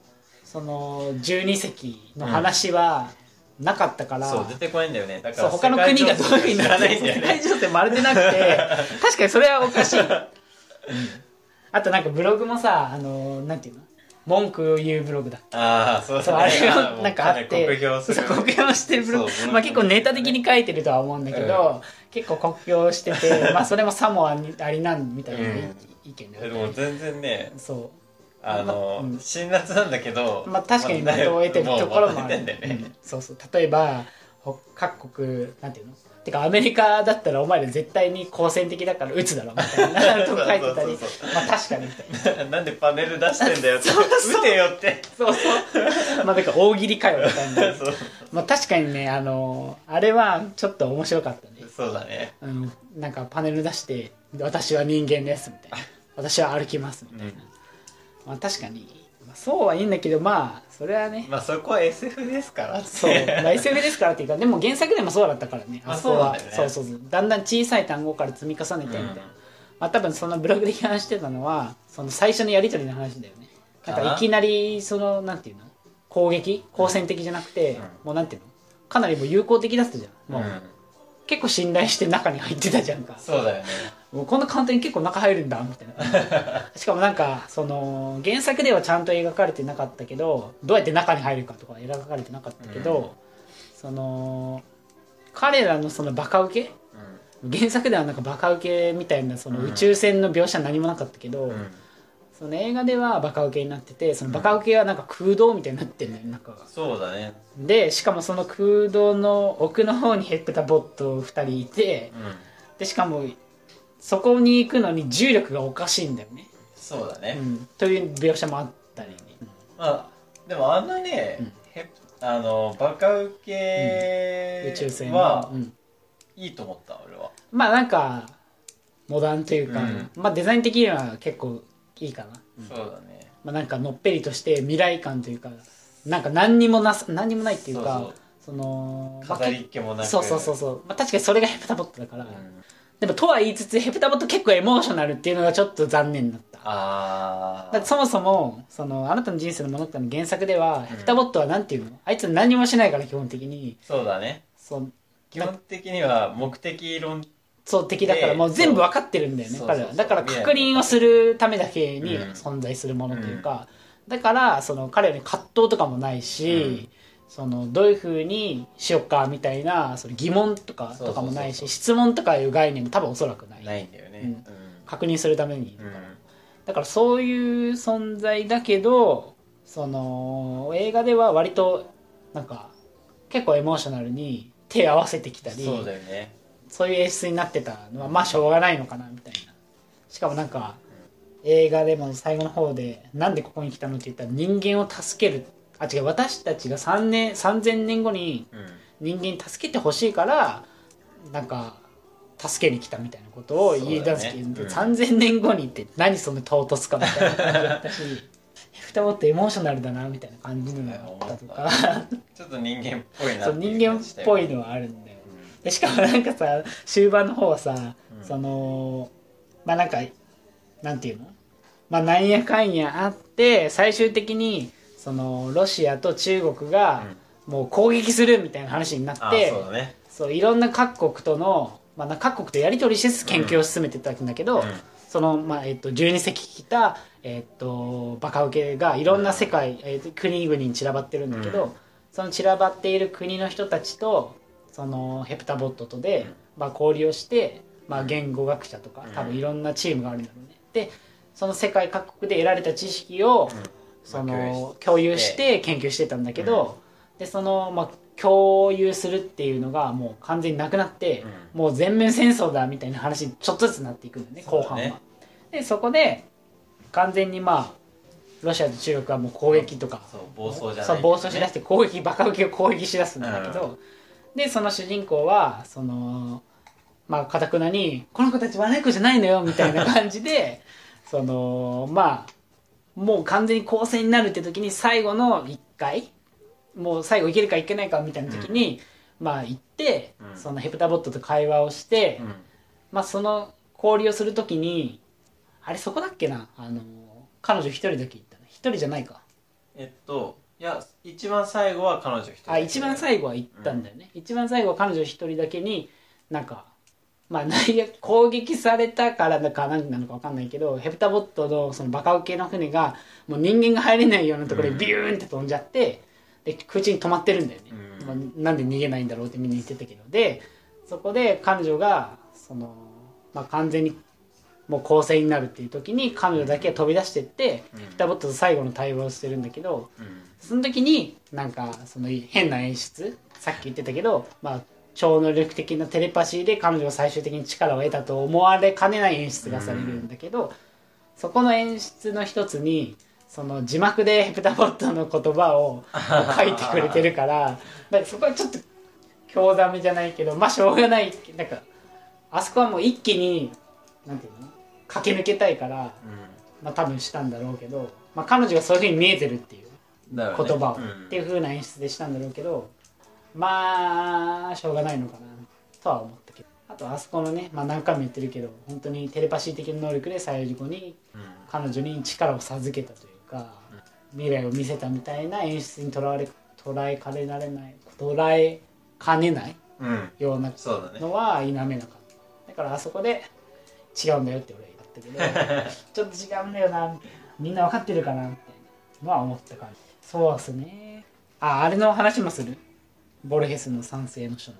その12隻の話はなかったから、そう出てこないんだよね。だかそうら他の国がどういうふうに知ならないんだよね。世界情勢まるでなくて確かにそれはおかしい、あとなんかブログもさあのなんていうの？文句を言うブログだああそうそうだね。あれがなんかあって。かなり酷評する。評してるブログ。まあ結構ネタ的に書いてるとは思うんだけど、結構酷評しててまあそれもさもあり ありなんみたいなうん意見でで、も全然ねそあの、うん。辛辣なんだけどうまあ確かに的を得てるところもある、ねうん。そうそう。例えばほ各国なんていうの？てかアメリカだったらお前ら絶対に好戦的だから撃つだろみたいな。とか書いてたり。まあ確かに。みたいななんでパネル出してんだよって。撃てよって。そうそう。まあだから大喜利かよみたいな。まあ確かにねあのあれはちょっと面白かったね。そうだね。うん、なんかパネル出して「私は人間です」みたいな「私は歩きます」みたいな、まあ確かに、まあ、そうはいいんだけどまあそれはね。まあそこは SF ですからね。そう、まあ、SF ですからっていうかでも原作でもそうだったからね。まああそこは。そうそうそうそう。だんだん小さい単語から積み重ねてみたいな、うん。まあ多分そのブログで批判してたのはその最初のやり取りの話だよね。な？んかいきなりそのなんていうの？攻撃？好戦的じゃなくて、うん。もうなんていうの？かなりもう友好的だったじゃん。もう、うん。結構信頼して中に入ってたじゃんか。そうだよねこんな簡単に結構中入るんだみたいな。しかもなんかその原作ではちゃんと描かれてなかったけどどうやって中に入るかとか描かれてなかったけど、うん。その彼らのそのバカ受け原作ではなんかバカ受けみたいなそのうん。宇宙船の描写何もなかったけど、うん、うんその映画ではバカ受けになっててそのバカ受けはなんか空洞みたいになってるのよ中がそうだね。でしかもその空洞の奥の方にヘッペタボット2人いてうん。でしかもそこに行くのに重力がおかしいんだよね、そうだね、うん、という描写もあったり、まあでもあんなね、うん。へあのバカウケ宇宙船はうん、いいと思った俺は。まあなんかモダンというか、うん。まあデザイン的には結構いいかな、そうだね。まあ、なんかのっぺりとして未来感というかなんか何にもなす何にもないっていうかその飾りっ気もなく。そうそうそうそう、まあ、確かにそれがヘプタボットだから、うんでもとは言いつつヘプタボット結構エモーショナルっていうのがちょっと残念だった。ああだってそもそもそのあなたの人生の物語の原作では、ヘプタボットはなんていうの？あいつ何もしないから基本的に。そうだね。そう。基本的には目的論。そう敵だからでもう全部分かってるんだよね彼は。だから確認をするためだけにうん。存在するものというか、だからその彼らに葛藤とかもないし、そのどういうふうにしよっかみたいなその疑問とかとかもないし質問とかいう概念も多分おそらくない。ないんだよね。うん。うん。確認するためにうん。だからそういう存在だけどその映画では割となんか結構エモーショナルに手合わせてきたりそうだよね。そういう演出になってたのはまあしょうがないのかなみたいな。しかもなんか映画でも最後の方でなんでここに来たのって言ったら人間を助けるあ違う私たちが3年3000年後にうん。人間に助けてほしいからなんか助けに来たみたいなことを言い出すけど、そうだねうん3000年後にって何その唐突かみたいな感じだったしヘタボってエモーショナルだなみたいな感じのがあったとか。ちょっと人間っぽいなそう人間っぽいのはあるんだよでしかもなんかさ終盤の方はさ、うん。そのまあなんかなんていうの？まあなんやかんやあって最終的にそのロシアと中国がもう攻撃するみたいな話になあって、そうだね。そういろんな各国との、まあ、な各国とやり取りしつつ研究を進めてたんだけど、うん。その、まあえっと12隻来た、えっとバカウケがいろんな世界、えっと国々に散らばってるんだけど、うん。その散らばっている国の人たちとそのヘプタボットとで、まあ、交流をして、まあ、言語学者とかうん。多分いろんなチームがあるんだろうね。でその世界各国で得られた知識を、その共有して研究してたんだけど、でその、まあ、共有するっていうのがもう完全になくなって、もう全面戦争だみたいな話にちょっとずつなっていくんだよね後半は。でそこで完全にまあロシアと中国はもう攻撃とか暴走じゃないそう暴走しだして攻撃バカウケを攻撃しだすんだけど、でその主人公はそのまあかたくなに「この子たち悪い子じゃないのよ」みたいな感じで そのまあもう完全に構成になるって時に最後の1回もう最後いけるかいけないかみたいな時に、まあ行って、うん。そのヘプタボットと会話をして、うん。まあその交流をする時にあれそこだっけなあの彼女一人だけ行ったの？一人じゃないか。えっといや一番最後は彼女一人あ一番最後は行ったんだよね、一番最後は彼女一人だけになんかまあ内野攻撃されたからだか何なのか分かんないけどヘプタボットのそのバカウケの船がもう人間が入れないようなところでビューンって飛んじゃって、で空中に止まってるんだよね、うん。まあ、なんで逃げないんだろうってみんな言ってたけど。でそこで彼女がその、まあ、完全にもう構成になるっていう時に彼女だけは飛び出してって、うん。ヘプタボットと最後の対話をしてるんだけど、うん。その時になんかその変な演出さっき言ってたけど、まあ、超能力的なテレパシーで彼女が最終的に力を得たと思われかねない演出がされるんだけど、そこの演出の一つにその字幕でヘプタボットの言葉を 書いてくれてるからだからそこはちょっと興ざめじゃないけどまあしょうがない。なんかあそこはもう一気になんていうの？駆け抜けたいからまあ多分したんだろうけど、まあ、彼女がそういうふうに見えてるっていう言葉を、うん。っていう風な演出でしたんだろうけどまあしょうがないのかなとは思ったけど。あとあそこのね、まあ、何回も言ってるけど本当にテレパシー的な能力で西園寺子にうん。彼女に力を授けたというか、未来を見せたみたいな演出にとらわれ捉えかねられない捉えかねないうん。ようなのは否めなかった。だからあそこで違うんだよって俺は言ったけど ちょっと違うんだよなみんな分かってるかなみたいなのは思った感じ。そうっすね。ああれの話もする？ボルヘスの賛成の書の。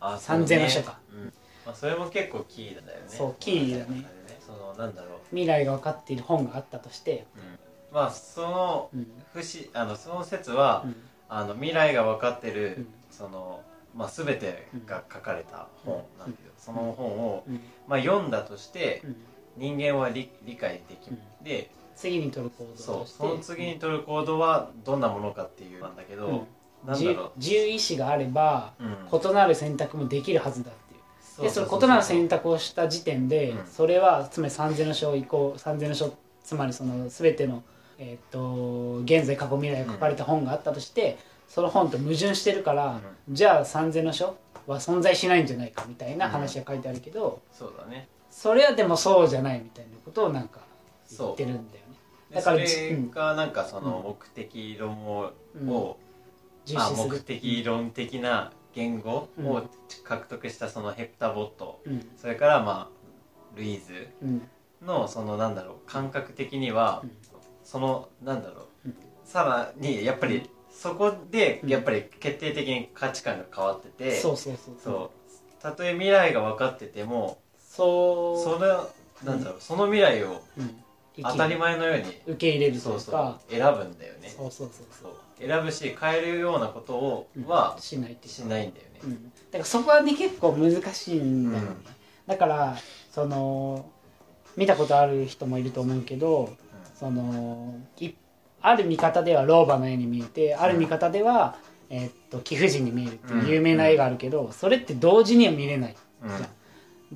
あ三千の書か。そうね。うん。まあ、それも結構キーなんだよね。そうキーだね。そのなんだろう、未来が分かっている本があったとして。うん、まあそのうん。不思あのその説は、うん。あの未来が分かってる、うん。そのまあ、全てが書かれた本なんだけど、その本を、うん。まあ、読んだとしてうん。人間は理理解でき、うん。で次に取る行動そうその次に取る行動はどんなものかっていうなんだけど、自ろ自由意志があればう、うん、異なる選択もできるはずだっていう。そうでその異なる選択をした時点で、うん。それはつまり三千の書以降三千の書つまりその全ての、えー、と現在過去未来が書かれた本があったとして、その本と矛盾してるから、じゃあ三千の書は存在しないんじゃないかみたいな話が書いてあるけど、そうだね。それはでもそうじゃないみたいなことをなんか言ってるんだよね。でだからそれがなんかその目的論をまあ、目的論的な言語を獲得したそのヘプタボット、うん。それからまあルイーズ。うん。のそのなんだろう感覚的には、うん。そのなんだろう、うん。さらにやっぱりそこでうん。やっぱり決定的に価値観が変わってて、そうそうそうそう。たとえ未来が分かっててもそう。そのなんだろうその未来をうん当たり前のように。受け入れるとそそういう。うか選ぶんだよね。そうそうそうそそう。う選ぶし変えるようなことをうん。はしないってしないんだよね、うん、だからそこはね結構難しいんだよね、うん。だからその見たことある人もいると思うけどそのいある見方では老婆の絵に見えてある見方では、えーっと貴婦人に見えるっていう有名な絵があるけど、それって同時には見れないうん。じゃん、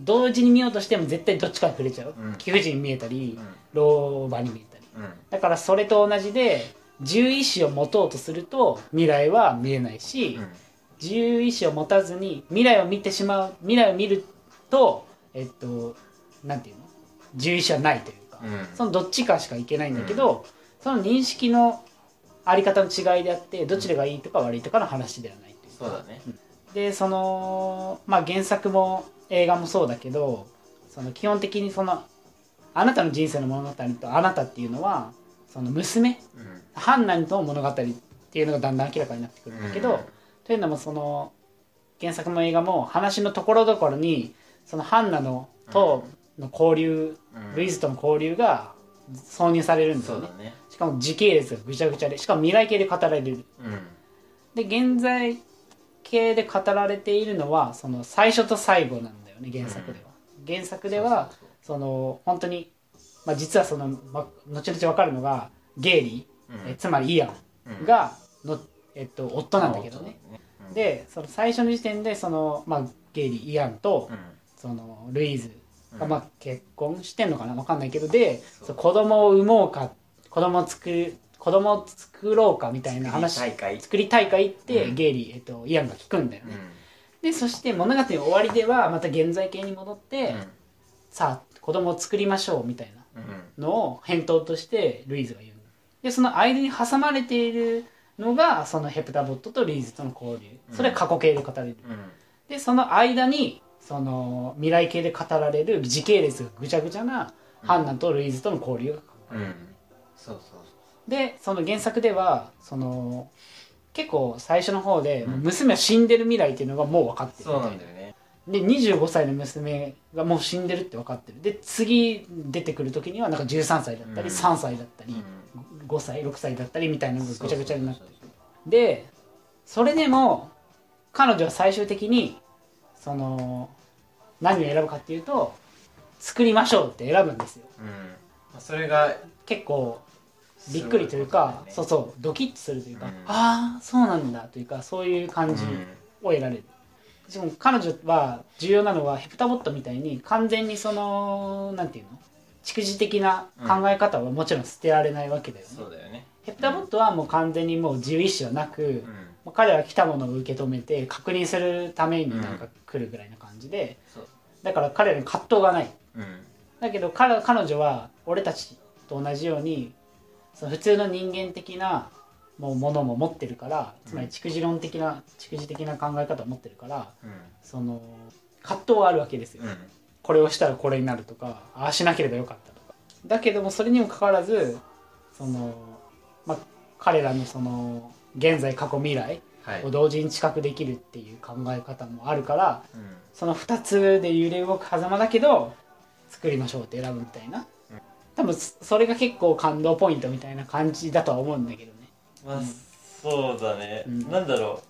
同時に見ようとしても絶対どっちかに触れちゃう、うん。貴婦人に見えたり、うん。老婆に見えたり。うん。だからそれと同じで自由意志を持とうとすると未来は見えないし、うん。自由意志を持たずに未来を見てしまう未来を見るとえっとなんていうの？自由意志はないというか、うん。そのどっちかしかいけないんだけど、その認識のあり方の違いであってどちらがいいとか悪いとかの話ではないというか。そうだね。でそのまあ原作も映画もそうだけどその基本的にそのあなたの人生の物語とあなたっていうのはその娘うん。ハンナとの物語っていうのがだんだん明らかになってくるんだけど、うん。というのもその原作も映画も話のところどころにそのハンナのとの交流、うん。ルイズとの交流が挿入されるんだよね。ね。しかも時系列がぐちゃぐちゃでしかも未来系で語られる。うん。で現在系で語られているのはその最初と最後なんだよね原作では、原作ではその本当に、まあ、実はその、ま、後々分かるのがゲイリー、うん。えつまりイアンがの、えっと、夫なんだけどね、うん。でその最初の時点でその、まあ、ゲイリーイアンと、うん。そのルイーズが、うん。まあ、結婚してんのかな分かんないけどで子供を産もうか子供を作る子供を作ろうかみたいな話大会。作り大会って、うん。ゲイリー、えっと、イアンが聞くんだようん。ね、でそして物語の終わりではまた現在形に戻って、さあ子供を作りましょうみたいなうんのを返答としてルイーズが言うの。でその間に挟まれているのがそのヘプタボットとルイーズとの交流。それは過去形で語られる、うん。でその間にその未来形で語られる時系列がぐちゃぐちゃなハンナとルイーズとの交流が。そうそうでその原作ではその結構最初の方で、うん。娘は死んでる未来っていうのがもう分かってるそうなんだよね。で25歳の娘がもう死んでるって分かってる。で次出てくる時にはなんか13歳だったり、うん。3歳だったり、うん。5歳6歳だったりみたいなのがぐちゃぐちゃになってそうそうでそれでも彼女は最終的にその何を選ぶかっていうと作りましょうって選ぶんですよ。そううん。まあそれが結構びっくりというかそうそそうドキッとするというか、うん。ああそうなんだというかそういう感じを得られる、でも彼女は重要なのはヘプタボットみたいに完全にそのなんていうの蓄字的な考え方はもちろん捨てられないわけだよね、そうだよね。ヘプタボットはもう完全にもう自由意志はなく、うん。彼は来たものを受け止めて確認するためになんか来るぐらいな感じで、だから彼らに葛藤がない。うん。だけど彼彼女は俺たちと同じようにその普通の人間的なもうものも持ってるからつまり蓄字論的な蓄字的な考え方を持ってるからうその葛藤があるわけですよ、んうん。これをしたらこれになるとかああしなければよかったとか。だけどもそれにもかかわらずその、まあ、彼らのその現在過去未来はい。を同時に知覚できるっていう考え方もあるからうん。その2つで揺れ動く狭間だけど作りましょうって選ぶみたいなうん多分そそれが結構感動ポイントみたいな感じだとは思うんだけどね。まあ、うん。そうだね、うん。なんだろ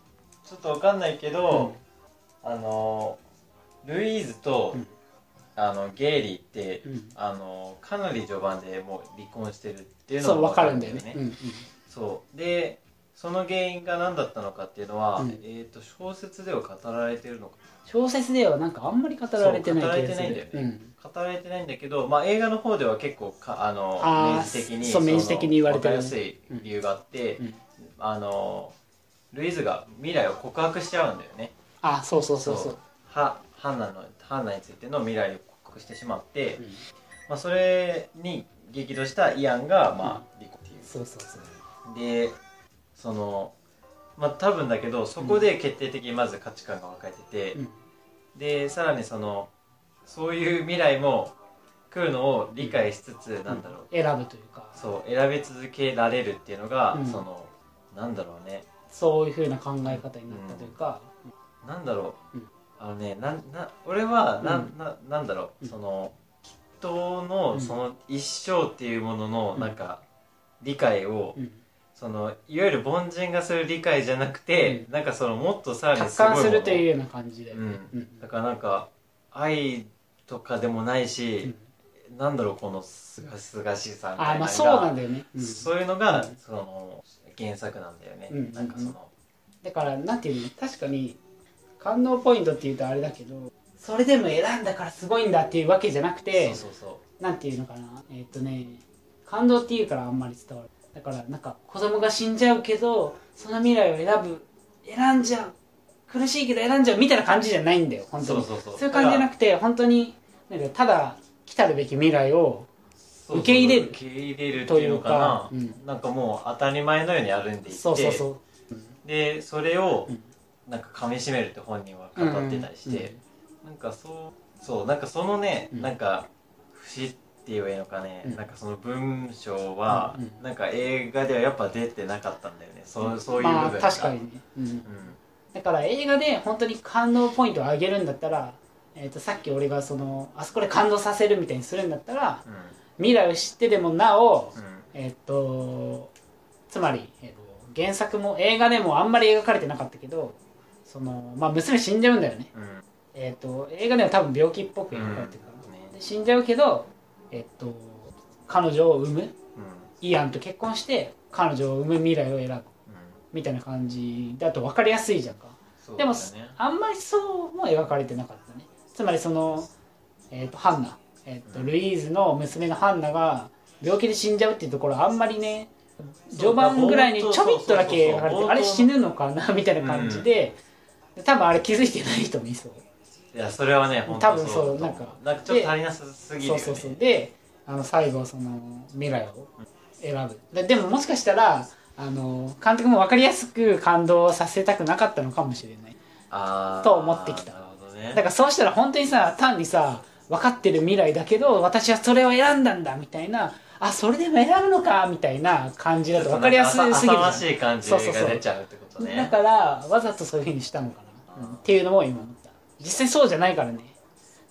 う。ちょっとわかんないけど、あのルイーズと、うん。あのゲイリーって、うん。あのかなり序盤でもう離婚してるっていうのそうが分かるんだよね。うんうん。そう。でその原因が何だったのかっていうのは、うん。えー、と小説では語られてるのか小説ではなんかあんまり語られてない気がする。そう語られてないんだよね。うん。語られてないんだけど、まあ、映画の方では結構かあの明示的にそう明示的に言われてる。分かりやすい理由があって、うんあのルイーズが未来を告白しちゃうんだよね。あそうそうそうそう。はハンナのハンナについての未来を告白してしまって、うん。まあ、それに激怒したイアンが、まあ、離婚っていう。そうそうそう。でそのまあ多分だけどそこで決定的にまず価値観が分かれてて、うん。でさらにそのそういう未来も来るのを理解しつつ、なんだろう。選ぶというか。そう選び続けられるっていうのが、うん。そのなんだろうね。そういうふうな考え方になったというか、なんだろう、うん。あのねなんな俺はな,、うん。ななんだろう、うん。その人うのん。その一生っていうもののうんなん。か理解を、うんそのいわゆる凡人がする理解じゃなくて、なんかそのもっとさらに達すごいするというような感じで、うん。うん。だからなんか愛とかでもないし、なんだろうこのすがすがしさみたいなあまあそうなんだよね、うん。そういうのが、うんその原作なんだよね、うん。なんかその、だからなんていうの？確かに感動ポイントっていうとあれだけどそれでも選んだからすごいんだっていうわけじゃなくてそうそうそう。なんていうのかな？えーっとね感動っていうからあんまり伝わるだからなんか子供が死んじゃうけどその未来を選ぶ選んじゃう。苦しいけど選んじゃうみたいな感じじゃないんだよ本当に。そうそうそう。いう感じじゃなくて本当になんかただ来たるべき未来をそうそう受け入れる。受け入れるっていうのかな。うかなんかもう当たり前のように歩んでいってそうそうそう。でそれをうん。なんか噛みしめるって本人は語ってたりして、なんかそうそうなんかそのね、うん。なんか節って言えばいいのかね、うん。なんかその文章は、うんうん。なんか映画ではやっぱ出てなかったんだよね。そうそういう部分が、まあ確かにね、うん。うん。だから映画で本当に感動ポイントを上げるんだったら、えー、とさっき俺がそのあそこで感動させるみたいにするんだったら未来を知ってでもなお、うん。えっ、とつまり、えーと原作も映画でもあんまり描かれてなかったけどその、まあ、娘死んじゃうんだよね、うん。えっと映画では多分病気っぽく描かれてるから、うん。ねで死んじゃうけど、えっと彼女を産む？うん。イアンと結婚して彼女を産む未来を選ぶ。うん。みたいな感じだと分かりやすいじゃんか。でもあんまりそうも描かれてなかったね。つまりその、えー、とハンナ、えーとうん。ルイーズの娘のハンナが病気で死んじゃうっていうところあんまりね序盤ぐらいにちょびっとだけあれ死ぬのかな？みたいな感じで、多分あれ気づいてない人もいそういやそれはね本多分当だと思そう。なんかなんかちょっと足りなさすぎるよね。そうそうそう。であの最後その未来を選ぶ。ででももしかしたらあの監督も分かりやすく感動させたくなかったのかもしれない。あーと思ってきた。なるほどね。だからそうしたら本当にさ単にさ分かってる未来だけど私はそれを選んだんだみたいなあそれでも選ぶのかみたいな感じだと分かりやすすぎるじゃしい感じが出ちゃうってことね。だからわざとそういうふうにしたのかな、うん。っていうのも今思った実際そうじゃないからね。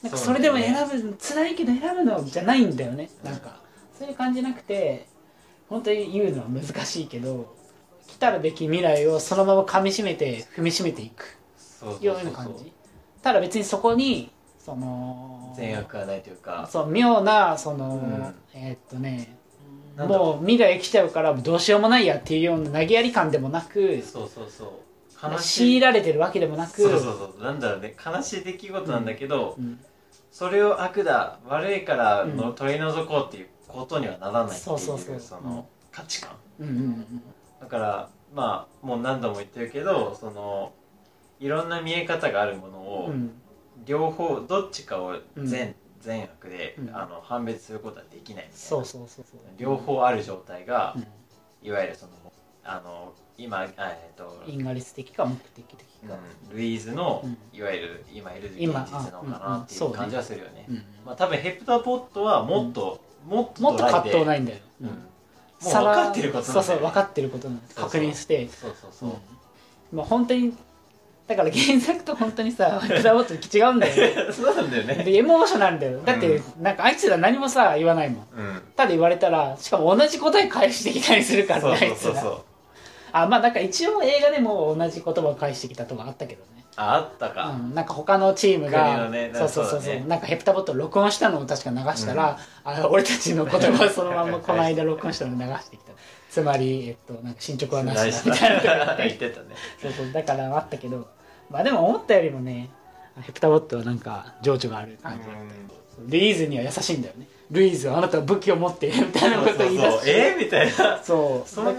なんかそれでも選ぶ、辛いけど選ぶのじゃないんだよね。なんかそういう感じなくて本当に言うのは難しいけど来たるべき未来をそのまま噛みしめて踏みしめていく。ような感じ。ただ別にそこにその善悪がないというか。そう妙なその、ん。えーっとねもう未来来ちゃうからどうしようもないやっていうような投げやり感でもなくそうそうそう。悲強いられてるわけでもなく。そうそうそう。なんだろうね。悲しい出来事なんだけど、うんそれを悪だ悪いからの、うん取り除こうっていうことにはならないっていうそうそうそう。その価値観。うんうんうん。だからまあもう何度も言ってるけどそのいろんな見え方があるものを、うん。両方どっちかをうん。善,、善悪で、うん。あの判別することはできないみたいな。そうそうそうそう。両方ある状態が、うん。いわゆるそのあの今あえっと、因果律的か目的的うんか、ルイーズの、うん。いわゆる今いる現実今のかなっていう感じはするよね。うんまあ多分ヘプタポットはもっと、もっともっと葛藤い、ないんだよ、うん、うん。もう分かってることなんだよ、ね、そうそう分かってることなんですそうそう。確認して。そうそうそう、まあ本当にだから原作と本当にさフラボット違うんだよね。そうなんだよね。でエモーショナルだよ。だって、なんかあいつら何もさ言わないもん。うん。ただ言われたらしかも同じ答え返してきたりするからそうねあいうそそうそうあまあなんか一応映画でも同じ言葉を返してきたとかあったけどね。ああったか、うん、なんか他のチームが、ねそうそうそうそう、ね。なんかヘプタボット録音したのを確か流したら、あ俺たちの言葉をそのままこの間録音したのを流してきた。つまり、えっと、なんか進捗はなしだみたいな言って。たね。そうそうだからあったけど。まあでも思ったよりもねヘプタボットはなんか情緒がある感じ、ルイーズには優しいんだよね。ルイーズはあなたは武器を持っているみたいなことを言い出そうそうえーみたいな。そう。そんな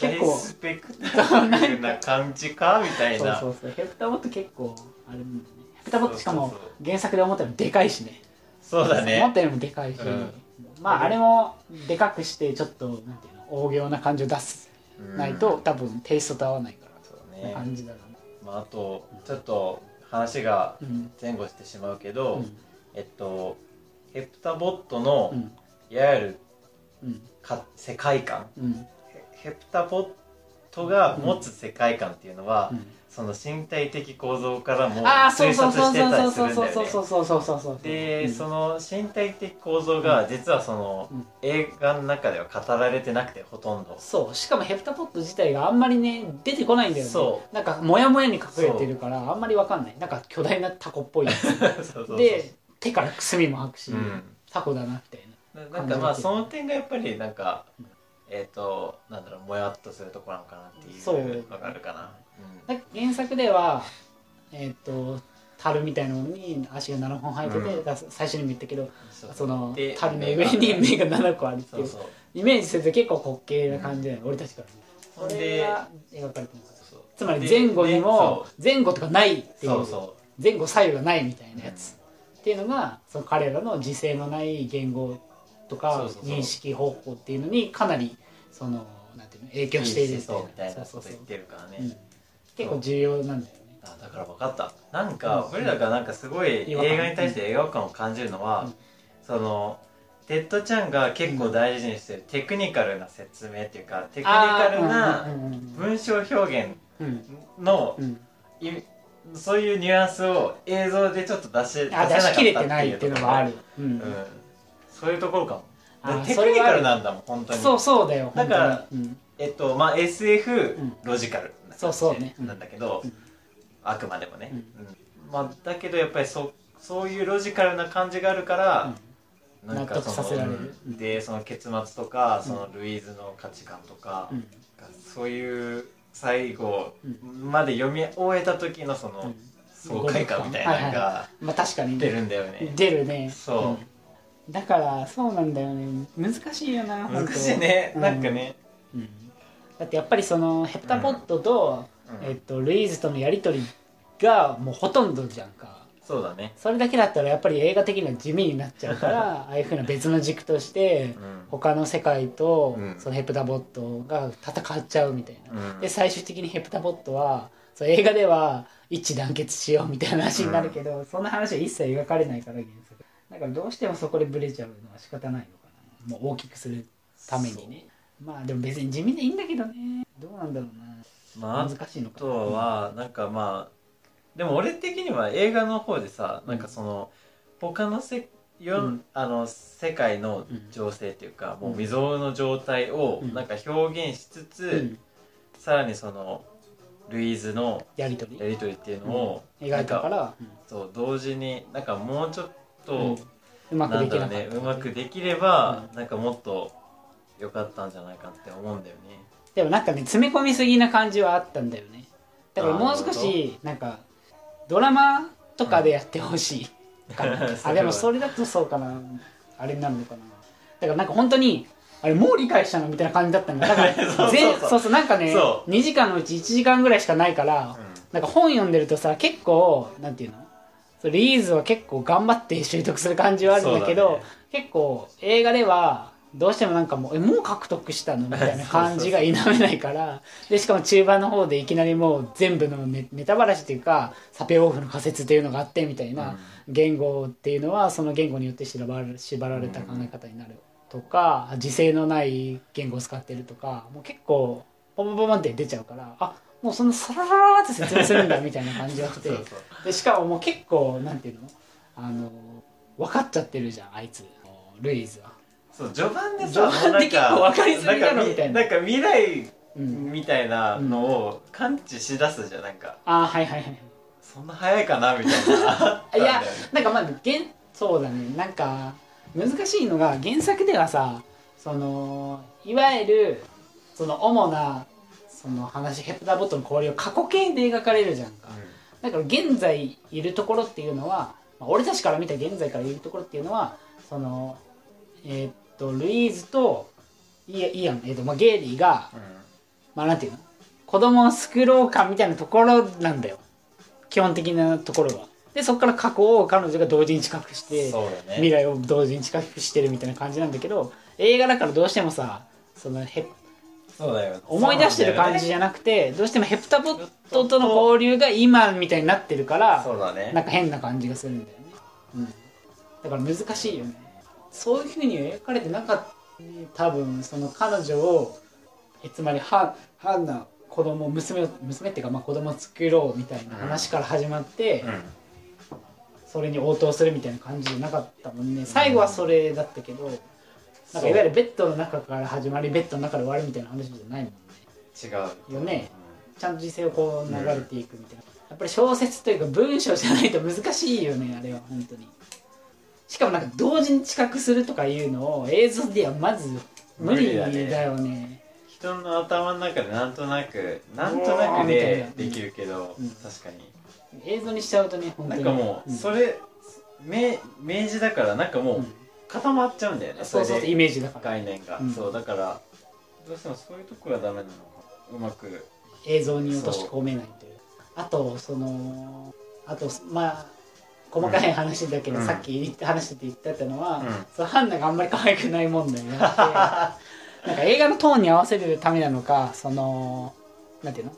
結構。大スペクタクルな感じかみたいそうなそうそう。ヘプタボット結構あれなんだよね。ヘプタボットしかも原作で思ったよりでかいしね。そうだ思っねたよりもでかいし、うん。まああれもでかくしてちょっとなんていうの大行な感じを出すうんないと、多分テイストと合わないから。そうね。感じだろうね。まあ、あとちょっと話がうん前後してしまうけど、うん。えっとヘプタボットの、うん。いわゆるうん。か世界観うんヘヘプタボットが持つ世界観っていうのは、うん。その身体的構造からもああそう推そう察そうしてたそうそう。りするんだよね。そうそうそうそうそうそうで、うん。その身体的構造が実はその、うん。映画の中では語られてなくてほとんど。そう。しかもヘプタポット自体があんまりね出てこないんだよね。そなんかモヤモヤに隠れてるからあんまりわかんない。なんか巨大なタコっぽい。やそうそうそう。つで手からくすみも吐くし、うん。タコだなみたいなななんかまあその点がやっぱりなんか、えっ、となんだろうもやっとするところなのかなっていう。のがあるかな、だ原作ではえっ、と樽みたいのに足が7本生えてて、うん。最初にも言ったけどそので樽の上に目が7個あるっていう。イメージすると結構滑稽な感じだよ、俺たちからそれでが描かれてます。つまりで前後にもで前後とかないっていう。そうそ前後左右がないみたいなやつ、っていうのがその彼らの時制のない言語とか認識方法っていうのにかなりそのなんていうの影響しているみたいなこと言ってるからね、うん。結構重要なんだよね。あだから分かった。なんかうん。俺らがなんかすごい映画に対して違和感を感じるのは、うん。そのテッドチャンが結構大事にしてるテクニカルな説明っていうかテクニカルな文章表現うん。のそういうニュアンスを映像でちょっと出し出せなかあった出し切れてないっていうのもある、うん。うん、そういうところかもテクニカルなんだもん本当に。そうそうだよだからうん。えっとまあ SF、ん。ロジカルなそうそうね。うん。なんだけど、うんあくまでもね、まあ、だけどやっぱりそそういうロジカルな感じがあるから、なん。かその納得させられる。うん。でその結末とかそのルイーズの価値観とか、うん。そういう最後うまで読み終えた時のその、うん。爽快感みたいなのがまあ確かに出るんだよね、出るね。そう。うんだからそうなんだよね。難しいよな難しいね、うんなんかね、うん。だってやっぱりそのヘプタポットと、うん。えっと、ルイーズとのやり取りがもうほとんどじゃんか。そうだね。それだけだったらやっぱり映画的には地味になっちゃうから ああいうふうな別の軸としてうん。他の世界とうん。そのヘプタボットが戦っちゃうみたいな、うん。で最終的にヘプタボットはそう映画では一致団結しようみたいな話になるけど、そんな話は一切描かれないから原作だからどうしてもそこでブレちゃうのは仕方ないのかな。もう大きくするためにね。まあでも別に地味でいいんだけどね。どうなんだろうな。まあ難しいのかあとはなんかまあでも俺的には映画の方でさなんかその他のせよ、うん。あの世界の情勢っていうか、もう未曾有の状態をうん。なんか表現しつつ、うん。さらにそのルイーズのやり取り。やり取りっていうのを、描いたから、そう同時になんかもうちょっと、うん。うまくできなかった。だろうねうまくできれば、なんかもっと良かったんじゃないかって思うんだよね。でもなんかね詰め込みすぎな感じはあったんだよね。だからもう少しなんかドラマとかでやってほしいかな、あでもそれだとそうかな。あれになるのかな。だからなんか本当にあれもう理解したのみたいな感じだったんだだから そうそう全そう。そうそうなんかねそ2時間のうち1時間ぐらいしかないから、なんか本読んでるとさ結構なんていうの？そうリーズは結構頑張って習得する感じはあるんだけどね。結構映画ではどうしてもなんかもうえもう獲得したのみたいな感じが否めないからでしかも中盤の方でいきなりもう全部のネネタバラシっていうかサペオフの仮説っていうのがあってみたいな、言語っていうのはその言語によって縛られ縛られた考え方になるとか時制のない言語を使ってるとかもう結構ポンポンポンって出ちゃうからあもうそのサララララって説明するんだみたいな感じがして。でしかももう結構なんていうのあの分かっちゃってるじゃんあいつルイーズは。そう序盤でさ序盤で結構分かりすぎだろみたいな。なんか未来うん、みたいなのを感知しだすじゃんなんか。あーはいはいはい。そんな早いかなみたいな。いやなんかまあ原そうだね。なんか難しいのが原作ではさそのいわゆるその主なその話ヘプターボットの交流を過去形で描かれるじゃんか、だから現在いるところっていうのは、まあ俺たちから見た現在からいるところっていうのはそのえーっとルイーズとイイアン、えーっとまあ、ゲイリーがうん。まあなんていうの？子供を作ろうかみたいなところなんだよ。基本的なところは。でそこから過去を彼女が同時に知覚してね。未来を同時に知覚してるみたいな感じなんだけど映画だからどうしてもさそのへそうだよ。思い出してる感じじゃなくてどうしてもヘプタボットとの交流が今みたいになってるからそうだね。なんか変な感じがするんだよね、うん、だから難しいよね。そういうふうに描かれてなかったね多分その彼女をえつまりハハンナ子供娘を娘っていうかまあ子供を作ろうみたいな話から始まって、うん。それに応答するみたいな感じじゃなかったもんね。最後はそれだったけど、なんかいわゆるベッドの中から始まりベッドの中で終わるみたいな話じゃないもんね。違う。よねちゃんと実際をこう流れていくみたいな、やっぱり小説というか文章じゃないと難しいよねあれは本当に。しかもなんか同時に知覚するとかいうのを映像ではまず無理だ無理だよね。人の頭の中でなんとなくなんとなくでできるけどうん。確かに。映像にしちゃうとね本当に。なんかもううん。それ明明示だからなんかもううん固まっちゃうんだよね。そうそうれでイメージだから。概念が。うん。そうだからどうしてもそういうとこがダメなのかうまく映像に落とし込めないという。あとそのあとまあ細かい話だけど、うん。さっき言って話してて言ってたのは、うん。そのハンナがあんまり可愛くない問題があってなんか映画のトーンに合わせるためなのかそのなんていうの？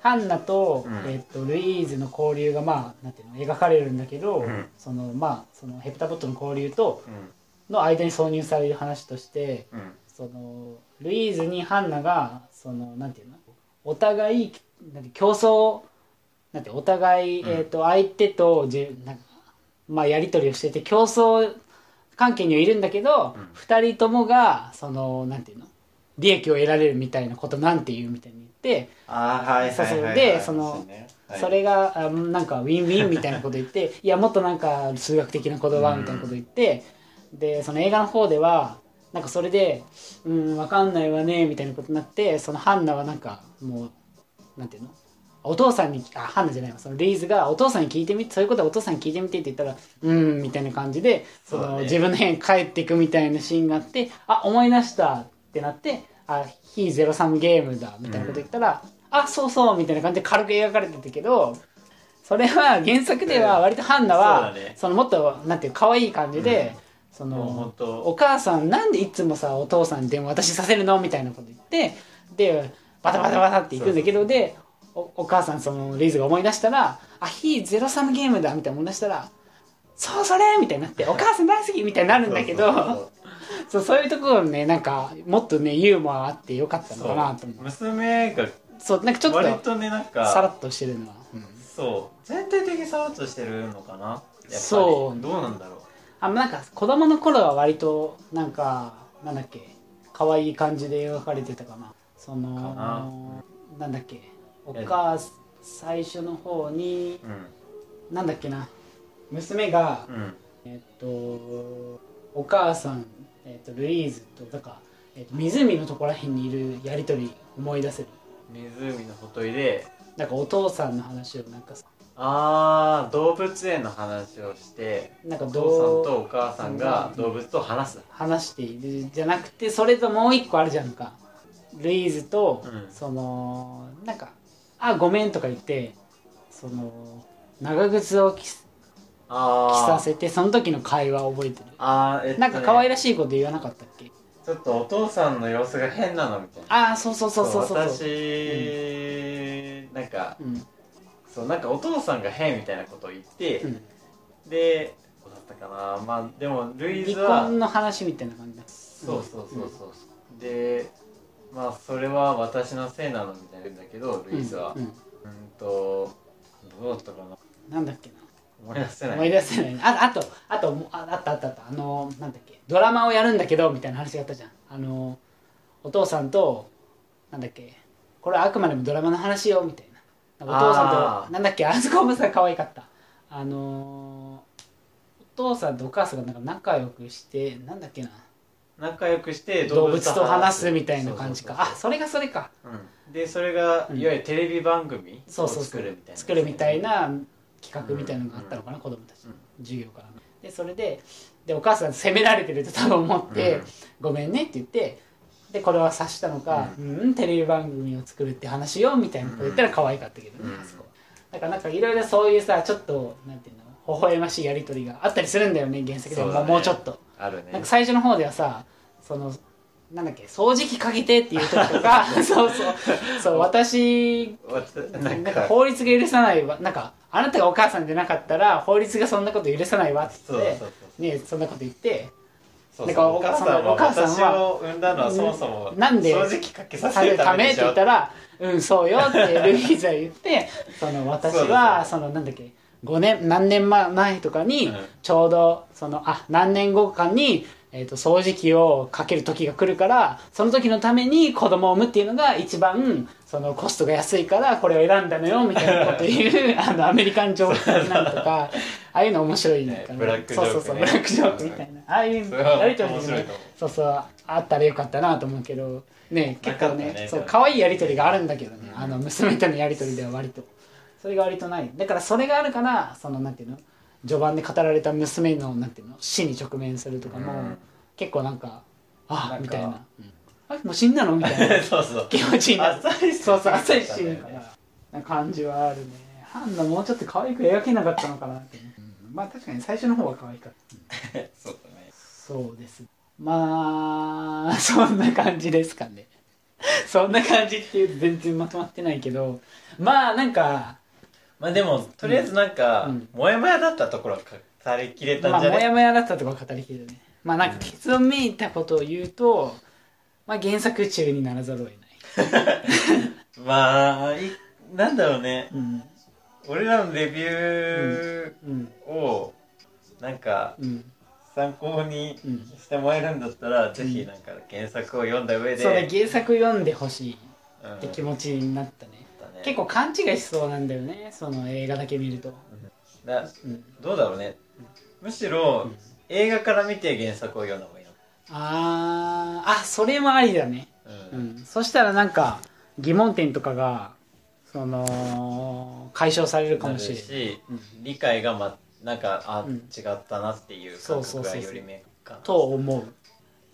ハンナと,、うん。えっとルイーズの交流がまあなんていうの？描かれるんだけど、うん。そのまあそのヘプタボットの交流とうの間に挿入される話としてんうん。そのルイーズにハンナがそのなんていうの？お互いなんて競争なんてお互い、うん。えー、と相手とじなんか、まあ、やり取りをしてて競争関係にはいるんだけど、うん。二人ともがそのなんていうの？利益を得られるみたいなことなんて言うみたいに言って、ああはいはいそうそう。でそのはい。それがあなんかウィンウィンみたいなこと言っていやもっとなんか数学的な言葉みたいなこと言って、でその映画の方ではなんかそれで「うんわかんないわね」みたいなことになってそのハンナはなんかもうなんていうの？お父さんにあハンナじゃないわ。そのリーズがお父さんに聞いてみそういうことはお父さんに聞いてみてって言ったら「うん」みたいな感じでその、ね。自分の部屋に帰っていくみたいなシーンがあって「あ思い出した」ってなって「あ非ゼロサムゲームだ」みたいなこと言ったら「あそうそう」みたいな感じで軽く描かれてたけどそれは原作では割とハンナは、そのもっとなんていう可愛い感じで、そのお母さんなんでいつもさお父さんに電話渡しさせるの？みたいなこと言ってでバタバタバタっていくんだけどでおお母さんそのリーズが思い出したら「あ非ゼロサムゲームだ」みたいな思い出したら「そうそれ!」みたいになって「お母さん大好き!」みたいになるんだけどそうそういうところねなんかもっとねユーモアあってよかったのかなと思う。娘がそうなんかちょっと割とねなんさらかっとしてるのは、うん。そう。全体的にさらっとしてるのかな？やっぱり。そう。どうなんだろう？あなんか子供の頃は割となんかなんだっけ可愛い感じで描かれてたかな。そのな。なんだっけお母さん最初の方にうなんだっけな娘が、んうん。えっとお母さん、えっとルイーズとだから、えっと湖のところらへんにいるやり取り思い出せる。湖のほとりでなんかお父さんの話をなんかさああ動物園の話をしてなんかお父さんとお母さんが動物と話す。話しているじゃなくてそれともう一個あるじゃんか。ルイーズと、うん。そのなんか「あごめん」とか言ってその長靴を着着あさせてその時の会話覚えてる。あーえっとね。なんか可愛らしいこと言わなかったっけ？ちょっとお父さんの様子が変なのみたいな。ああそうそうそうそうそう私、なんかうんそうなんかお父さんが変みたいなことを言って、うん。でどうだったかな。まあでもルイーズ離は婚の話みたいな感じだ。そうそうそうそう、でまあそれは私のせいなのみたいな言うんだけどルイーズは、ううん。ん、とどうだったかな。なんだっけな。思い出せない。思い出せない。ああとあともああったあったあった。あのなんだっけ。ドラマをやるんだけどみたいな話があったじゃん。あのお父さんとなんだっけ。これはあくまでもドラマの話よみたいなお父さんとなんだっけあそこもさ可愛かった。あのお父さんとお母さんがなんか仲良くしてなんだっけな。仲良くして動物と話すみたいな感じか。あそれがそれか。そううん。でそれがうん。いわゆるテレビ番組をそうそうそう。作るみたいな。作るみたいな企画みたいなのがあったのかな、子供たち、うん授業から。でそれででお母さん責められてると多分思って、うん。ごめんねって言ってでこれは察したのか、うん、テレビ番組を作るって話よみたいなこと言ったら可愛かったけどね、うん。あそこ。だからなんかいろいろそういうさちょっとなんていうの微笑ましいやり取りがあったりするんだよね原作でも、ね。もうちょっと。あるね。なんか最初の方ではさそのなんだっけ掃除機かけてっていう時とか そうそう。そう私ななんんかか法律が許さないわ。なんかあなたがお母さんでなかったら法律がそんなこと許さないわってねそんなこと言ってそうなんかお母さんはお母さんは私を産んだのはそもそもなんで掃除機かけささせるためって言ったら「うんそうよ」ってルイーズは言って その私はそのなんだっけ5年何年前とかにうん。ちょうどそのあ何年後かに、えー、と掃除機をかける時が来るからその時のために子供を産むっていうのが一番そのコストが安いからこれを選んだのよ みたいなこと言う あのアメリカンジョーク的なのとかああいうの面白いねブラックジョークね。そうそうそうブラックジョークみたいな。ああいうやりとりでね面白いと思う。そうそうあったらよかったなと思うけどね結構ねねそう可愛いやりとりがあるんだけどね、あの娘とのやりとりでは割と。それが割とない。だからそれがあるからそのなんていうの？序盤で語られた娘のなんていうの死に直面するとかも、うん。結構なんかあなんかみたいな、あもう死んだのみたいな。そうそう。気持ちになる。浅いそうそう浅いシーンかな。感じはあるね。ハンナもうちょっと可愛く描けなかったのかなって、まあ確かに最初の方は可愛かった。そうだね。そうです。まあ そんな感じですかね。そんな感じっていうと全然まとまってないけど。まあなんかまあでもとりあえずなんか、うん。モヤモヤだったところは語りきれたまあモんじゃね、ヤモヤだったところは語りきれるね。まあなんか結論めいたことを言うと、まあ原作中にならざるを得ない、まあいなんだろうね。うん。俺らのレビュうんーをなんかうん。参考にうんしてもらえるんだったら、ぜひなんか原作を読んだ上で。そうね原作読んでほしいうんって気持ちになったね結構勘違いしそうなんだよねその映画だけ見ると、だうん、どうだろうね。むしろ、うん映画から見て原作を読んだ方がいいの。あーあそれもありだね。ううん。ん、そしたらなんか疑問点とかがその解消されるかもしれないし、うん。理解がまなんかあ、うん。違ったなっていうそ感覚がより明確と思う。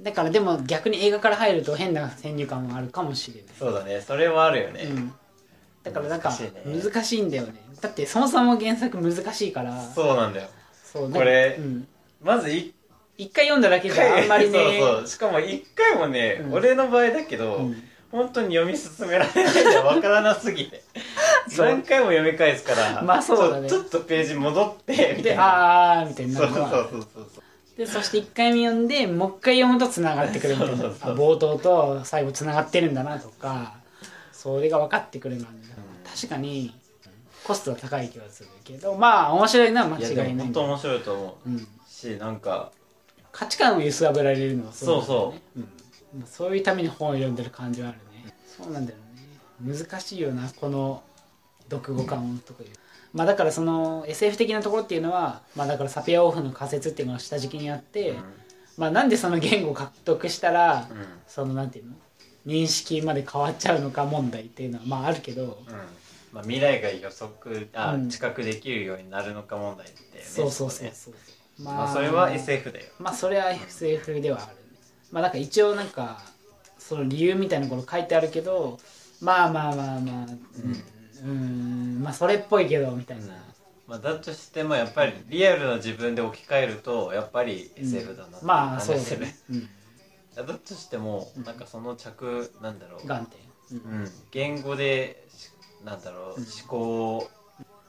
だからでも逆に映画から入ると変な先入観もあるかもしれない。そうだね。それはあるよね、うん、だからなんか難しいね。難しいんだよね。だってそもそも原作難しいから。そうなんだよ。そうなんかこれうん、まず一一回読んだだけじゃあんまりね。そうそう。しかも一回もね、うん。俺の場合だけど、うん。本当に読み進められないんだよわからなすぎて。そう。何回も読み返すからまあそうだね。ちょちょっとページ戻ってみたでいな。あーみたいになそうそうそうそうそう。でそして一回目読んでもう一回読むとつながってくるみたいな。そうそうそうあ冒頭と最後つながってるんだなとかそれが分かってくるのは、ね。うん確かにコストは高い気はするけどまあ面白いのは間違いないでも本当面白いと思うん、うしなんか価値観を揺すぶられるのはそうそうなんだよね。うん。まあそういうために本を読んでる感じはあるね。そうなんだよね。難しいよなこの読後感とかいう。まあだからその SF 的なところっていうのはまあだからサピアオフの仮説っていうのが下敷きにあって、うん。まあなんでその言語を獲得したら、うん。そのなんていうの？認識まで変わっちゃうのか問題っていうのはまああるけどまあ、未来が予測あ、うん。知覚できるようになるのか問題だよねそうそうそう。そうまあ、それは SF だよ。まあそれは SF ではある。ねまあなんか一応なんかその理由みたいなこと書いてあるけどまあまあまあまあうん。うん。まあそれっぽいけどみたいな、まあ、だとしてもやっぱりリアルな自分で置き換えるとやっぱり SF だなってまあそう感じすね、うん、だとしてもなんかその着なんだろう、眼点、うん、言語でしなんだろう、うん。思考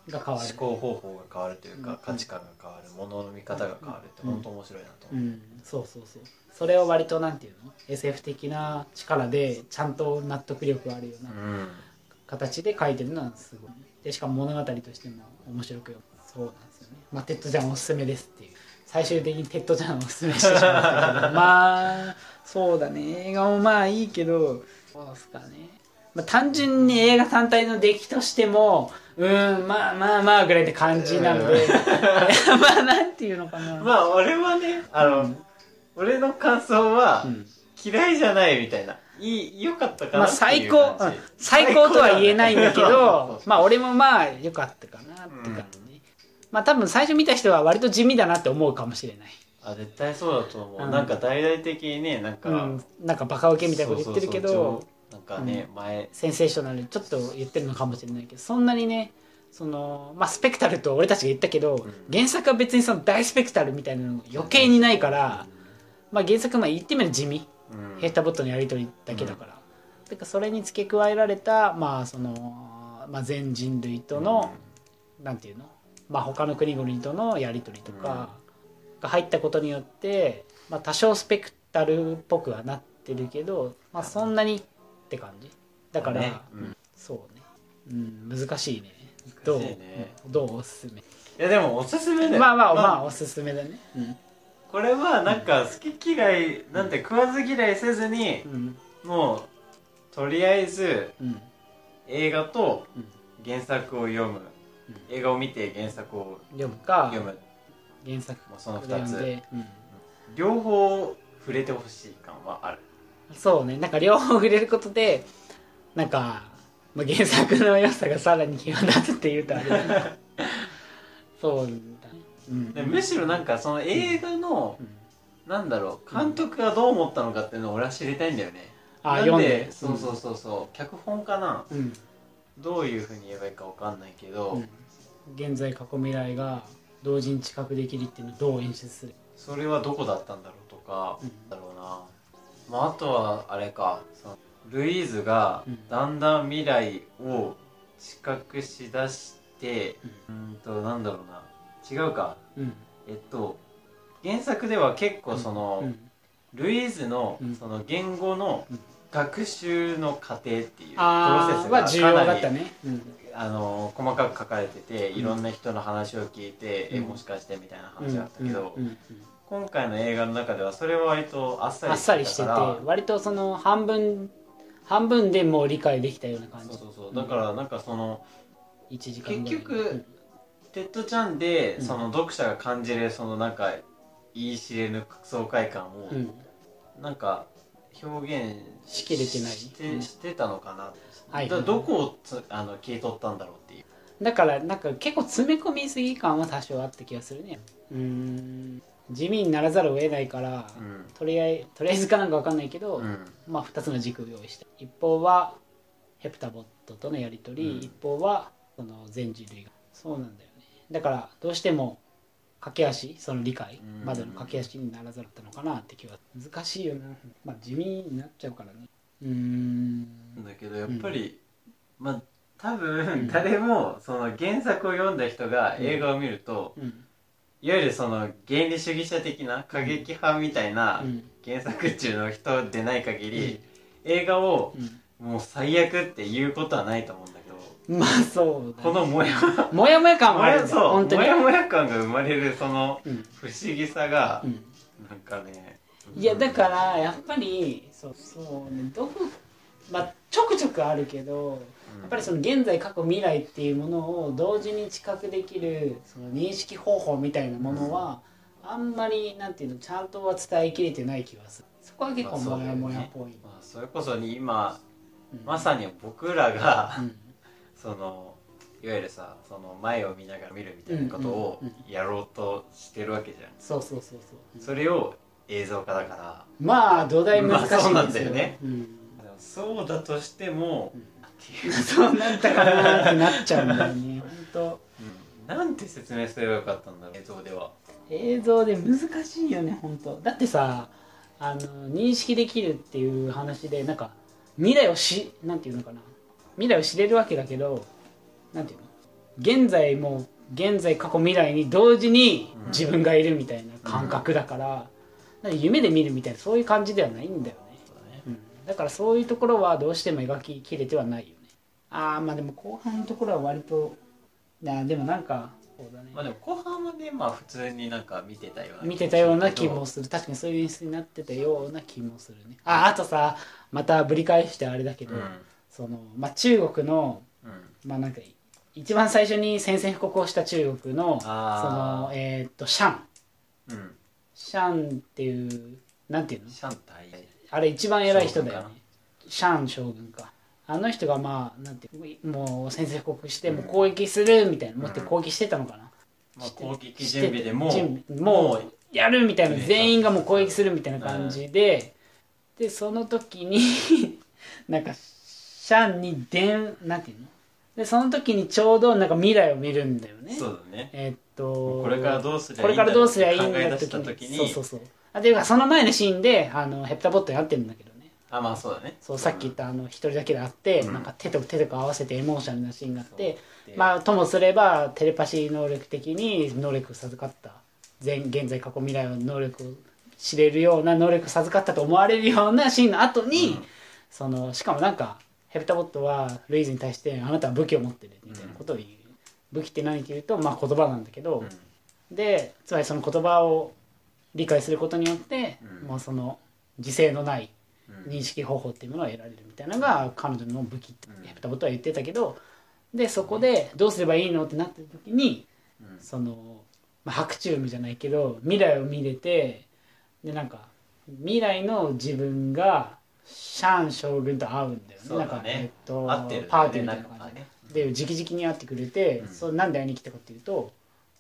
が変わる。思考方法が変わるというか、うん。価値観が変わるものの見方が変わるってうん。本当面白いなとう思う、ん。そうそうそう。それを割となんていうの？SF 的な力でちゃんと納得力があるようなうん。形で書いてるのはすごい。でしかも物語としても面白くそうなんですよね。まあテッドチャンおすすめですっていう。最終的にテッドチャンをおすすめしてしまったけど。まあそうだね。映画もまあいいけど。そうですかね、まあ、単純に映画単体の出来としてもうーんまあまあまあぐらいって感じなので。まあなんていうのかな、まあ俺はねあの、うん俺の感想は、うん。嫌いじゃないみたいな。いい良かったかまあなって最高、いう感じ、うん。最高とは言えないんだけど、まあ俺もまあ良かったかなって感じ、まあ多分最初見た人は割と地味だなって思うかもしれない。あ絶対そうだと思う、うん。なんか大々的にねなんか、うん、なんかバカウケみたいなこと言ってるけど、なんかね、前センセーショナルにちょっと言ってるのかもしれないけど、そんなにね、その、まあスペクタルと俺たちが言ったけど、ん。原作は別にその大スペクタルみたいなの余計にないから、まあ原作はまあ言ってみれば地味。うん。ヘータボットのやり取りだけだから、てかそれに付け加えられたまあその、まあ、全人類との、なんていうの、まあ、他の国々とのやり取りとかが入ったことによって、まあ、多少スペクタルっぽくはなってるけど、まあ、そんなにって感じ。だから、ね。うん。そうね、うん、難しいね。どう？どうおすすめ？いやでもおすすめだよ。まあまあまあおすすめだね。うん。これはなんか好き嫌いなんて食わず嫌いせずにうん。もうとりあえずうん。映画とうん。原作を読む、映画を見て原作を読む。か読む。原作もうその2つ。両方触れてほしい感はあるそうね。なんか両方触れることでなんか、まあ、原作の良さがさらに際立つっていうとあれだね。そうだね、うん、でむしろなんかその映画の、なんだろう監督がどう思ったのかっていうのを俺は知りたいんだよね、あなん読んで。そうそうそうそう脚本かな。うん、どういうふうに言えばいいかわかんないけど、うん。現在過去未来が同時に知覚できるっていうのをどう演出する？それはどこだったんだろうとか、うん。だろうな、まあ、あとはあれか。ルイーズがうん。だんだん未来を知覚しだしてうーんとなんだろうな。違うか。うん。えっと原作では結構その、うん。ルイーズのうん。その言語のうん。学習の過程っていうプロセあスがかなりね、うん。あの細かく書かれててうん。いろんな人の話を聞いて、うん。えもしかしてみたいな話があったけど、今回の映画の中ではそれは割とあっさりあっさりしてて割とその半分半分でもう理解できたような感じ。そうそうそう。だからなんかその1時間結局テッドチャンでうん。その読者が感じるそのなんか言い知れぬ爽快感をうん、うんなんか表現しきれてない。して,、うん。してたのかな、はい。だどこをつあの切り取ったんだろうっていう。だからなんか結構詰め込みすぎ感は多少あった気がするね。うーん地味にならざるを得ないから、うん。とりあえとりあえずかなんか分かんないけど、うん。まあ2つの軸を用意して一方はヘプタボットとのやり取り、うん。一方はその全人類が。そうなんだよね。だからどうしても駆け足その理解うん。までの駆け足にならざるだったのかなって気は難しいよな。まあ地味になっちゃうからね。うーん。だけどやっぱり、まあ多うん。分誰もその原作を読んだ人が映画を見ると、うんゆるその原理主義者的な過激派みたいなうん。原作中の人でない限り、映画をうん。もう最悪って言うことはないと思うんだけど。まあそうだ、ね、このモヤもやもや感モはあるんモヤモヤ感が生まれるそのうん。不思議さがうん。なんかね。いやだからやっぱりそうそうね。どこまあちょくちょくあるけどやっぱりその現在過去未来っていうものを同時に知覚できるその認識方法みたいなものはあんまりなんていうのちゃんとは伝えきれてない気がする。そこは結構モヤモヤっぽい、まあ、それこそに今うん。まさに僕らがうん。そのいわゆるさその前を見ながら見るみたいなことをうんうんやろうとしてるわけじゃん、そうそうそうそう。それを映像化だから。まあ土台難しいんですよ,、まあそうなんだよね。うん、そうだとしても、そうなったかなってなっちゃうんだよね。本うんなんて説明すればよかったんだろう映像では。当映像で難しいよね本当。だってさあの認識できるっていう話でなんか未来をしなんていうのかな。未来を知れるわけだけどなんていうの。現在も現在過去未来に同時に自分がいるみたいな感覚だから、なんか夢で見るみたいなそういう感じではないんだよねだからそういうところはどうしても描ききれてはないよね。ああまあでも後半のところは割といやでもなんかそうだねまあでも後半までまあ普通になんか見てたような見てたような気もすする。確かにそういう演出になってたような気もするね。ああとさまたぶり返してあれだけど、うん。そのまあ、中国のうん。まあなんか一番最初に宣戦布告をした中国のそのえーっとシャン。うん。シャンっていうなんていうの？シャンタイあれ一番偉い人だよ。ね。シャン将軍か。あの人がまあなんてもう宣戦布告してもう攻撃するみたいなもって攻撃してたのかな、まあ攻撃準備でもうもうやるみたいなね全員がもう攻撃するみたいな感じで、でその時に なんかシャンに電なんていうの？でその時にちょうどなんか未来を見るんだよね。そうだね。えーっとこれからどうすりゃこれからどうすりゃいいん考えだ出した時にそうそうそうあていうかその前のシーンであのヘプタボットやってるんだけどね。あまあそうだね。そうさっき言ったあの一人だけであって、うん。なんか手と手とか合わせてエモーショナルなシーンがあってでまあともすればテレパシー能力的に能力を授かった前現在過去未来の能力を知れるような能力を授かったと思われるようなシーンの後に、うん。そのしかもなんかヘプタボットはルイーズに対して「あなたは武器を持ってる」みたいなことを言う、武器って何って言うと、まあ、言葉なんだけど、でつまりその言葉を理解することによって、うん。もうその自制のないうん。認識方法っていうものを得られるみたいなのが彼女の武器ってうん。ヘプタボットは言ってたけどでそこでどうすればいいのってなった時にうん。その、まあ、白昼夢じゃないけど未来を見れてでなんか未来の自分がシャン将軍と会うんだよね。だね。なんか、えっと、ね。パーティーみたいな感じで,、ねで直々に会ってくれて、うん。そうなんで会いに来たかっていうと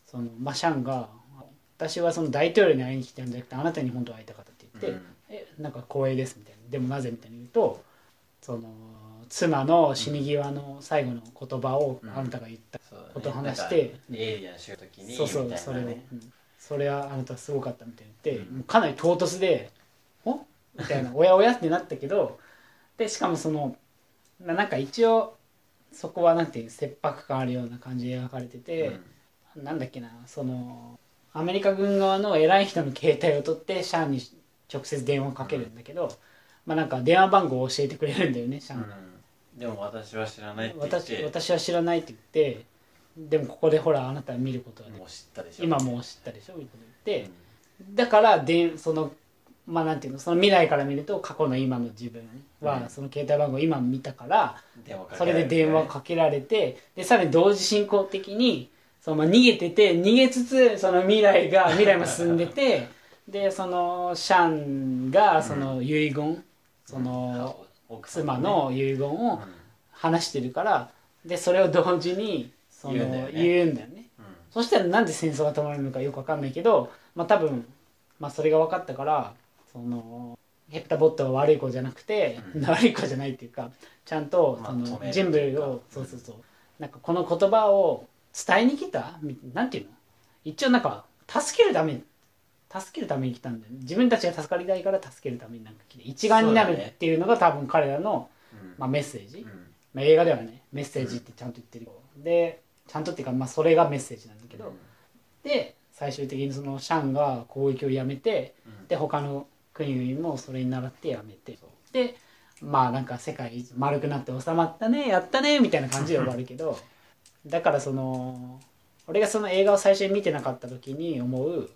その、まあ、シャンが私はその大統領に会いに来たんじゃなくてあなたに本当は会いたかったって言って、うん。えなんか光栄ですみたいな。でもなぜみたいに言うとその妻の死に際の最後の言葉をうん。あなたが言った、ことを話してなんかエイリアンしようときにそうそうそれを、うん。それはあなたすごかったみたいに言って、うん。もうかなり唐突で「お？みたいな「おやおや?」ってなったけどでしかもそのななんか一応そこはなんていう切迫感あるような感じで描かれてて、なんだっけなそのアメリカ軍側の偉い人の携帯を取ってシャンに直接電話をかけるんだけど、まあなんか電話番号を教えてくれるんだよねシャンが、うん。でも私は知らないって言っ私て。私は知らないって言ってでもここでほらあなたは見ることができる。もう知ったでしょ。今もう知ったでしょみたいな言って、うん。だからでそのまあなんていうのその未来から見ると過去の今の自分うん。はその携帯番号を今見たから、電話かけそれでられる電話かけられてでさらに同時進行的にそのまあ逃げてて逃げつつその未来が未来も進んでて でそのシャンがその遺言、その妻の遺言を話してるからでそれを同時にその言うんだよね。そしたらなんで戦争が止まるのかよくわかんないけど、まあ多分、まあそれが分かったから、その、ヘプタボットは悪い子じゃなくて、うん。悪い子じゃないっていうか、ちゃんと、まあその人類を、そうそうそう、なんかこの言葉を伝えに来た？みなんていうの？一応なんか、助けるために、助けるために来たんだよね。自分たちが助かりたいから助けるためになんか来て、一丸になるっていうのが多分彼らの、うん。まあ、メッセージ。うん。まあ、映画ではねメッセージってちゃんと言ってる。よ、でちゃんとっていうか、まあ、それがメッセージなんだけど、で最終的にそのシャンが攻撃をやめてうん。で他の国々もそれに倣ってやめて。でまあなんか世界丸くなって収まったねやったねみたいな感じで終わるけど だからその俺がその映画を最初に見てなかった時に思う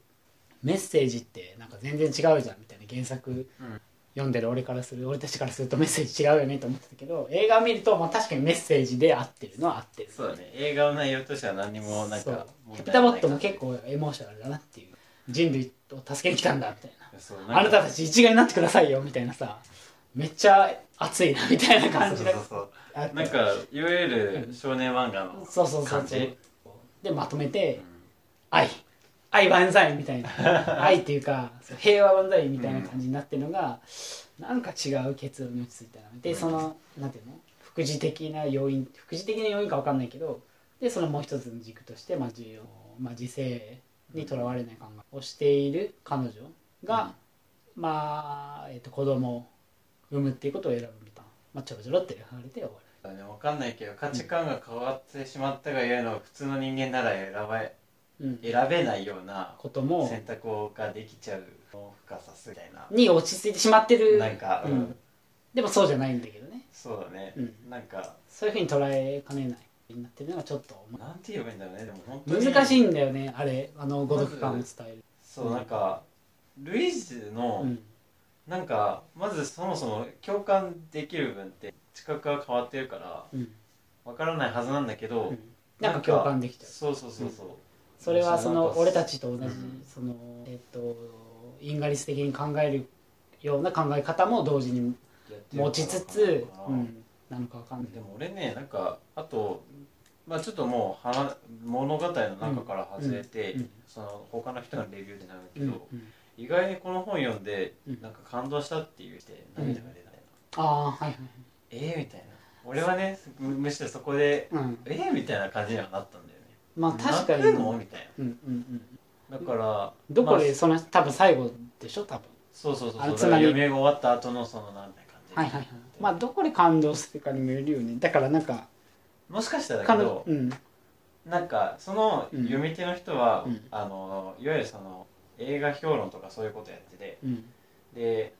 メッセージってなんか全然違うじゃんみたいな原作うん。読んでる俺からする俺たちからするとメッセージ違うよねと思ってたけど映画を見ると、まあ、確かにメッセージで合ってるのは合ってる。そうだね。映画の内容としては何にもなんかヘプタボットも結構エモーショナルだなっていう。人類を助けに来たんだみたいな。あなたたち一概になってくださいよみたいなさ。めっちゃ熱いなみたいな感じでそうそうそうなんかいわゆる少年漫画のそうそうそう感じ？でまとめて「愛。愛万歳」みたいな。愛っていうかそう平和万歳みたいな感じになってるのが、なんか違う結論に落ち着いたな。でそのなんていうの？副次的な要因副次的な要因か分かんないけどでそのもう一つの軸として、まあ自由まあ、自制にとらわれない考えをしている彼女が、まあ、えー、と子供を産むっていうことを選ぶみたいな、まあ、ちょろちょろって書かれて終わだね。わかんないけど価値観が変わってしまったがゆえの普通の人間なら選ばる、うん、選べないようなことも選択ができちゃう深さすみたいな。に落ち着いてしまってる。なんか、ううん。んでもそうじゃないんだけどね。そうだね、うん。なんかそういうふうに捉えかねないになってるのがちょっとなんて言えばいいんだろうね。でも本当に。難しいんだよねあれ。あの孤独感を伝える、そうなんかルイーズの、うん。なんかまずそもそも共感できる部分って知覚が変わってるからうん。わからないはずなんだけど、うん。なんか共感できちゃうそうそうそう。そう、それはその俺たちと同じ、うん。そのえっ、と因果律的に考えるような考え方も同時にやってる持ちつつなうん、なのかわかんない。でも俺ねなんかあとまあちょっともう話物語の中から外れて、うん。うん。その他の人のレビューでなるけうん。ど、うん。意外にこの本読んで、うん。なんか感動したって言って涙が出た、ああはいはいえー、みたいな。俺はねむむしろそこではいうん。えー、みたいな感じにはなったんだよね。まあ確かに。の？みたいうんうんなだからうんどこまあでその多分最後でしょ？多分。そうそうそうつまり読み終わった後のそのなんて感じはいはいはい。まあどこで感動するかにもよるよね。だからなんかもしかしたらだ彼けど女うん。なんかそのうん読み手の人は、うん。あのいわゆるその映画評論とかそういうことやっててうん。で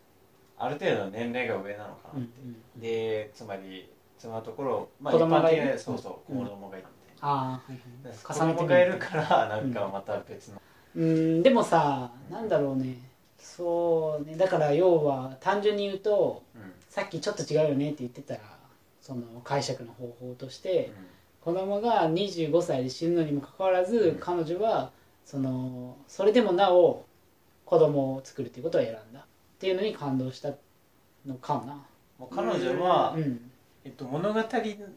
ある程度の年齢が上なのかな、うんうん。でつまりつまるところ、まあ、子供がいる。一般的にそうそううん。子供がいるみたいああはいな、はい。子重ねてみ供がいるからなんかまた別の、うんでもさなんだろうね。そうね。だから要は単純に言うとうん。さっきちょっと違うよねって言ってたその解釈の方法として子供が25歳で死ぬのにもかかわらず、うん。彼女はそのそれでもなお子供を作るっていうことを選んだっていうのに感動したのかな。彼女は、うん。えっと、物語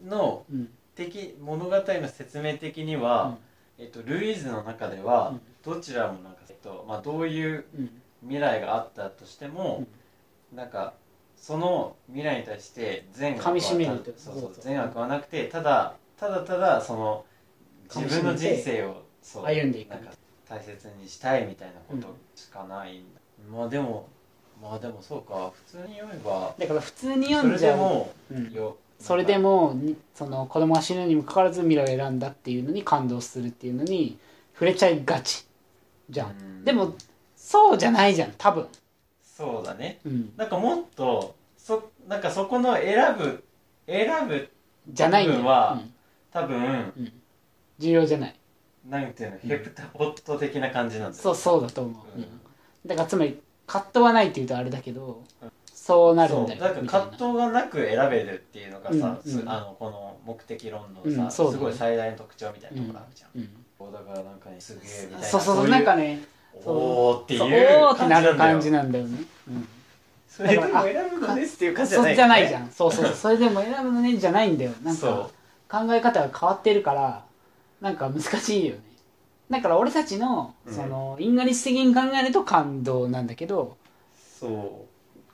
のうん。的物語の説明的には、えっと、ルイーズの中では、うん。どちらもなんか、えっとまあ、どういううん。未来があったとしても、なんかその未来に対して善悪は噛み締めるってそうそうそう善悪はなくてただただただその自分の人生をそう歩んでいく。なんか大切にしたいみたいなことしかないまあでもまあでもそうか普通に読めばだから普通にそれ読んじゃう。でもうん。よそれでもにその子供が死ぬにもかかわらず未来を選んだっていうのに感動するっていうのに触れちゃいがちじゃん、うん。でもそうじゃないじゃん多分、そうだね。うん、なんかもっとそなんかそこの選ぶ選ぶじゃない部分はうん。多分重要じゃない。なんていうのヘプタポット的な感じなんだよそうそうだと思う、うんうん。だからつまり葛藤はないっていうとあれだけど、そうなるんだよそうだか葛藤がなく選べるっていうのがさ、うんうん。すあのこの目的論のさ、うんすごい最大の特徴みたいなところあるじゃん、うんだからなんかねすげえみたいな。そうそうそういなんかねおーっていうおーってなる感じななんだよね、うん。それでも選ぶのですっていう感じじゃそうないじゃないじゃん。そうそうそれでも選ぶのねじゃないんだよ。なんそか考え方が変わってるからなんか難しいよねだから俺たちのうん。その因果律的に考えると感動なんだけどそ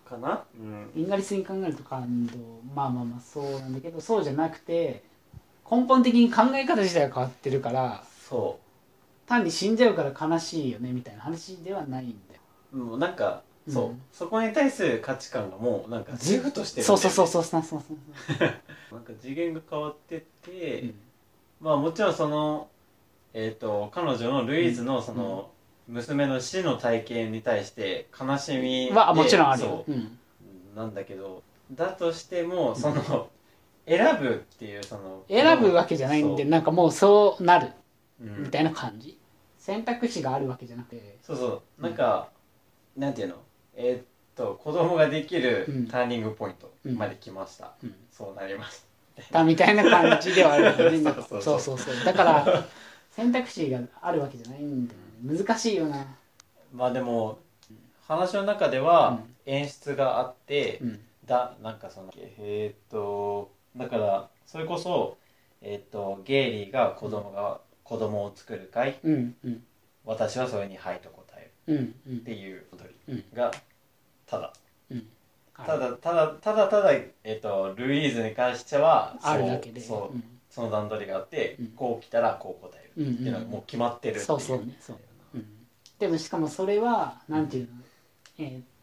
うかな？うん。因果律的に考えると感動。まあまあまあそうなんだけどそうじゃなくて根本的に考え方自体が変わってるからそ単に死んじゃうから悲しいよねみたいな話ではないんだよ。うもうなんかそう、うん。そこに対する価値観がもうなんか自負としてるね。うそうそうそうそうそうそう。なんか次元が変わってって、うん。まあもちろんそのえっ、と彼女のルイーズのその、娘の死の体験に対して悲しみではもちろんあるよ。そ、う。ん、うなんだけどだとしてもその選ぶっていうその選ぶわけじゃないんでなんかもうそうなるうん。みたいな感じ。選択肢があるわけじゃなくて。そうそう。なんか、なんていうの？えーっと子供ができるうん。ターニングポイントまで来ました、うん。そうなりますだみたいな感じではあるよね。そうそそううそうそう。だから選択肢があるわけじゃないんだよね。難しいよな。まあでも話の中ではうん。演出があって、うん。だなんかそのえーっとだからそれこそ、えっとゲイリーが子供が子供を作る会うんうん。私はそれに「はい」と答えるうんうん。っていう踊うんりがただ。うん。ただただただただ、えっとルイーズに関してはあるだけで。そうそううん。その段取りがあって、うん。こう来たらこう答えるっていうのがもう決まってるっていうそうそうねそう、うん、でもしかもそれはなんていうの、えー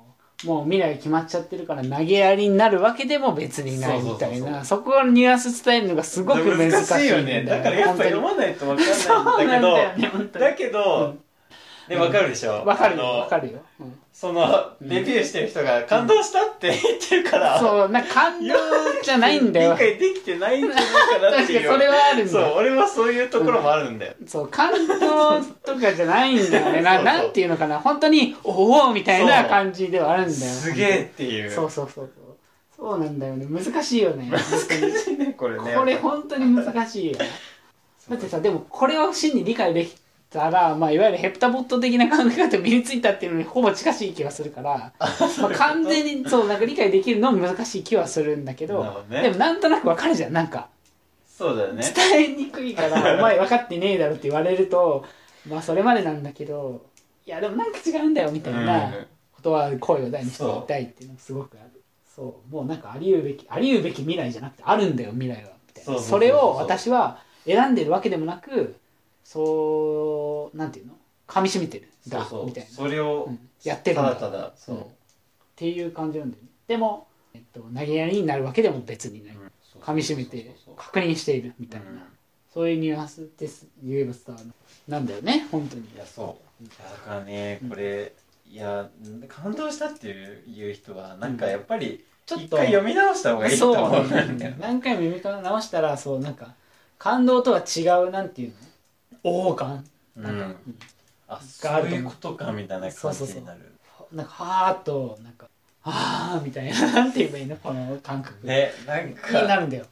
もう未来決まっちゃってるから投げやりになるわけでも別にないみたいなそこのニュアンス伝えるのがすごく難しいよよね。だからやっぱ本当に読まないと分かんないんそうなんだだけどだけど、うんで分かるでしょ？わかるよ。わかるよ、うん。そのレビューしてる人が感動したって言ってるから、そうなんか感動じゃないんだよ。理解できてないんじゃないかなっ確かにていう。それはあるんだそうよ俺はそういうところもあるんだよ、そう感動とかじゃないんだよね。な そうそう。なんていうのかな。本当におおみたいな感じではあるんだよ。すげえっていう。そうそうそうそう。そうなんだよね。難しいよね。難しいねこれね。これ本当に難しいよ だってさでもこれを真に理解できたら、まあ、いわゆるヘプタボット的な考え方身についたっていうのにほぼ近しい気がするから、まあ、完全にそうなんか理解できるのも難しい気はするんだけどね。でもなんとなくわかるじゃんなんか。そうだよね。伝えにくいから「お前分かってねえだろ」って言われるとまあそれまでなんだけどいやでもなんか違うんだよみたいなうん。ことは声を大にして言いたいっていうのがすごくある。そうもうなんかあり得るべきあり得るべき未来じゃなくてあるんだよ未来は。みたいな。それを私は選んでるわけでもなくそうなんていうの？噛みしめてる。んだそう。みたいな、それをうん。やってるんだ。ただただ。そう、うんっていう感じなんだよね。でも、えっと、投げやりになるわけでも別にない、噛みしめてそうそう確認しているみたいな、うん。そういうニュアンスです。言えばスターなんだよね。本当に。いやそう。いやだからねこれ、いや感動したっていういう人はなんかやっぱりちょっと一回読み直した方がいいとそう思うんだよね。何回も読み直したらそうなんか感動とは違うなんていうの？王感なんか、うんあそうういうことかみたいな感じになる。うんなんかはーっとなんかあーみたいな。なんて言えばいいの？この感覚。ねなんになかるんだよ。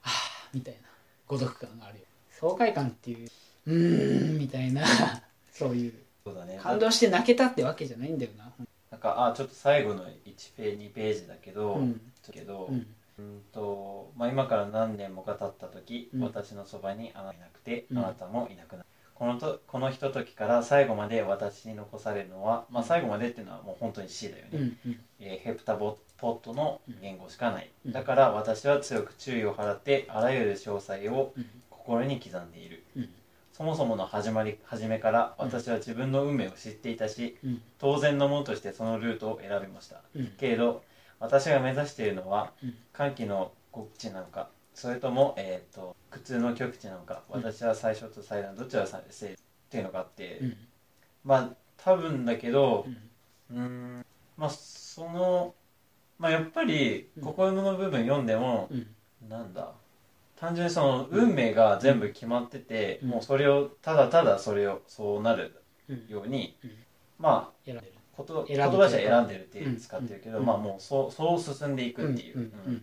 はーみたいな。孤独感があるよ。爽快感っていううーんみたいな。そういう。そうだね。感動して泣けたってわけじゃないんだよな。なんかあちょっと最後の1ページ2ページだけど、うん。けど、うんうん。とまあ、今から何年もが経った時、うん。私のそばにあなたいなくて、うん。あなたもいなくなる。このとこのひとときから最後まで私に残されるのは、まあ、最後までっていうのはもう本当に死だよね、うんうん。えーヘプタボポットの言語しかない、うん。だから私は強く注意を払ってあらゆる詳細をうん。心に刻んでいる。うん。そもそもの始まり初めから私は自分の運命を知っていたしうん。当然のものとしてそのルートを選びました。うん。けれど私が目指しているのはうん。歓喜の極地なのか。それとも、えー、と苦痛の極地なのか。うん。私は最初と最大のどちらをさせっていうのがあって、うん。まあ多分だけどうん。まあそのまあやっぱりうん。心の部分読んでも、うん。なんだ。単純にその運命が全部決まってて、うん。もうそれをただただそれをそうなるうん。ように、うん。まあ選んでること選ぶ言葉じゃ選んでるってうん使ってるけど、うん。まあもうそうそう進んでいくっていう、うんうん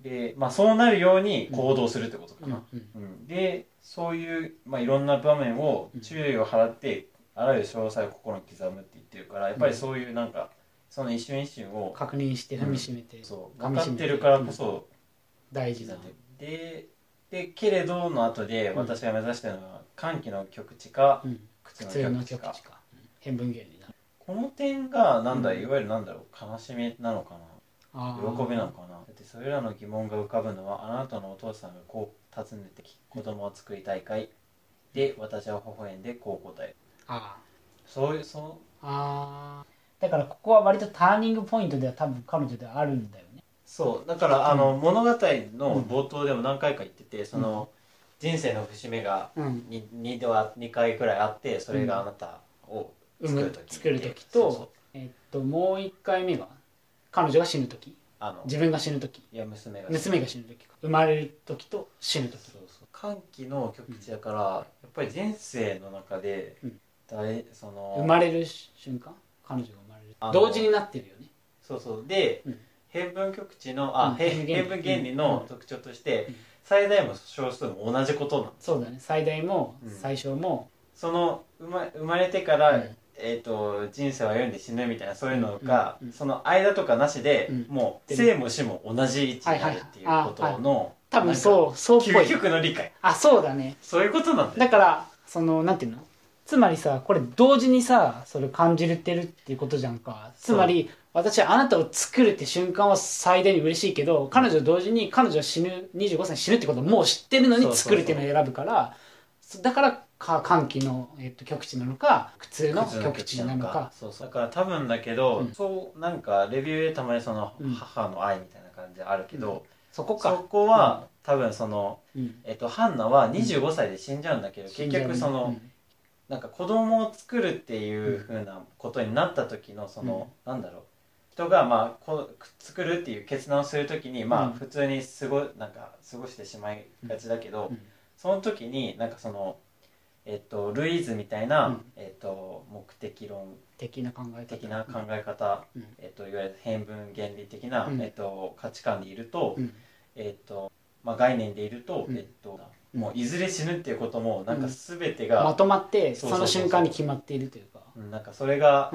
でまあそうなるように行動するってことかな、うんうん。うん。でそういう、まあ、いろんな場面を注意を払って、あらゆる詳細を心に刻むって言ってるからやっぱりそういうなんかその一瞬一瞬を確認して踏みしめて、そう。噛み締め分かってるからこそ大事だでででけれどの後でうん。私が目指してるのは歓喜の極地かうん。苦痛普通のの極地か。変分原理なこの点がなんだ、うん。いわゆるなんだろう悲しみなのかなあ喜びなのかな。だってそれらの疑問が浮かぶのはあなたのお父さんがこう尋ねてき子供を作りたいかいで私は微笑んでこう答える。あそういうそあだからここは割とターニングポイントでは多分彼女ではあるんだよね。そう。だからあの、物語の冒頭でも何回か言っててその、人生の節目がうん。に 2, では2回くらいあってそれがあなたを作る時。とえっともう一回目が彼女が死ぬ時。あの自分が死ぬ時。いや娘が娘が死ぬ時か。生まれる時と死ぬ時。そうそう。歓喜の極地だから、やっぱり人生の中で、うん。大その生まれる瞬間？彼女が生まれる。あの同時になってるよね。そうそう。で、うん。変分極地のあ、うん。へ変分原理。変分原理の特徴として、うん。最大も小数も同じことなの。そうだね。最大もうん。最小もその生ま生まれてから、うんえー、と人生を歩んで死ぬみたいなそういうのが、うんうんその間とかなしで、うん。もう生も死も同じ位置にあるっていうことはいはいの多分そうそうっぽい。究極の理解。あそうだね。そういうことなんだよ。だからそのなんていうの？つまりさこれ同時にさそれ感じてるっていうことじゃんか。つまり私はあなたを作るって瞬間は最大に嬉しいけど彼女同時に彼女は死ぬ25歳に死ぬってことをもう知ってるのに作るっていうのを選ぶからだからか歓喜の、えっと、極地なのか苦痛の普通の極地なのか。そうそう。だから多分だけど、うん。そうなんかレビューでたまにそのうん。母の愛みたいな感じであるけど、そこか。そこは、多分その、うん。えっと、ハンナは25歳で死んじゃうんだけど、結局その、なんか子供を作るっていうふうなことになった時のその、なんだろう。人がまあこ作るっていう決断をする時にまあうん。普通に過ごなんか過ごしてしまいがちだけど、うん。その時になんかそのえっとルイーズみたいな、うん。えっと目的論。的な考え方。的な考え方、うん。えっといわゆる変分原理的な、うん。えっと価値観でいると、うん。えっとまあ概念でいると、うん。えっとうん。もういずれ死ぬっていうこともなんか全てが、まとまってその瞬間に決まっているというか。うん。なんかそれが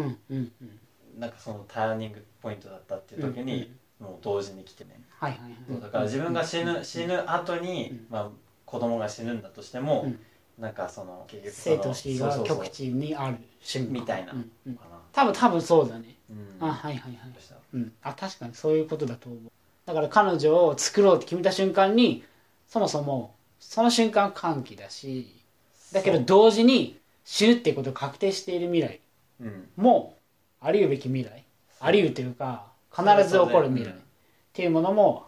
なんかそのターニングポイントだったっていう時に、もう同時に来てね、はいはいはい。だから自分が死ぬ、死ぬ後に、うん。まあ、子供が死ぬんだとしても、うんなんかその結局その生と死がそうそうそう。極地にある瞬間みたいな。うんうん。かな。多分多分そうだね。うん。あはいはいはい。どうした？うん。あ確かにそういうことだと思う。だから彼女を作ろうって決めた瞬間にそもそもその瞬間歓喜だしだけどそう。同時に死ぬっていうことが確定している未来うん。もありうべき未来。ありうというか必ず起こる未来っていうものも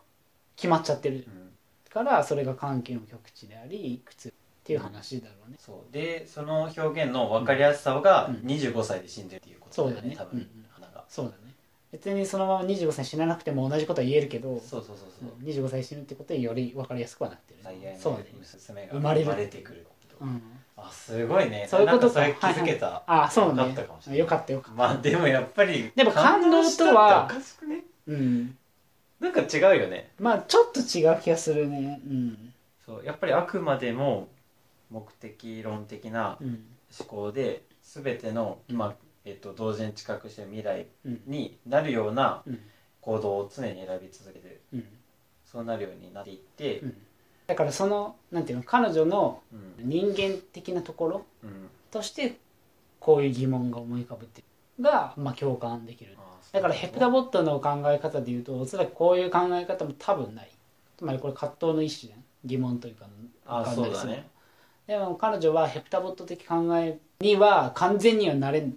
決まっちゃってるうん。からそれが歓喜の極地であり苦痛っていう話だろうね。そう。でその表現の分かりやすさがうん。25歳で死んでるっていうことだよね,、そうだね。多分、うん花が。そうだね。別にそのまま25歳死ななくても同じことは言えるけどそうそうそうそう、25歳死ぬってことでより分かりやすくはなってる最愛のそうね。娘が生まれる。てくるうん。あすごいね。そういうことか。気づけた、あそうね。ったかもしれない。よかったよかった。まあでもやっぱりでも感動とはおかしくね？うん。なんか違うよね。まあちょっと違う気がするね。うん。そうやっぱりあくまでも目的論的なうん。思考で全ての、うん。まあえっと、同時に知覚してる未来うん。になるようなうん。行動を常に選び続けてる。うん。そうなるようになっていってうん。だからそのなんていうの彼女のうん。人間的なところうん。としてこういう疑問が思い浮かぶっていうのが、まあ、共感できる。だからヘプタボットの考え方でいうとおそらくこういう考え方も多分ない。つまりこれ葛藤の一種じゃん。疑問というかあ浮かんだりするそうだねでも彼女はヘプタボット的考えには完全にはなれない。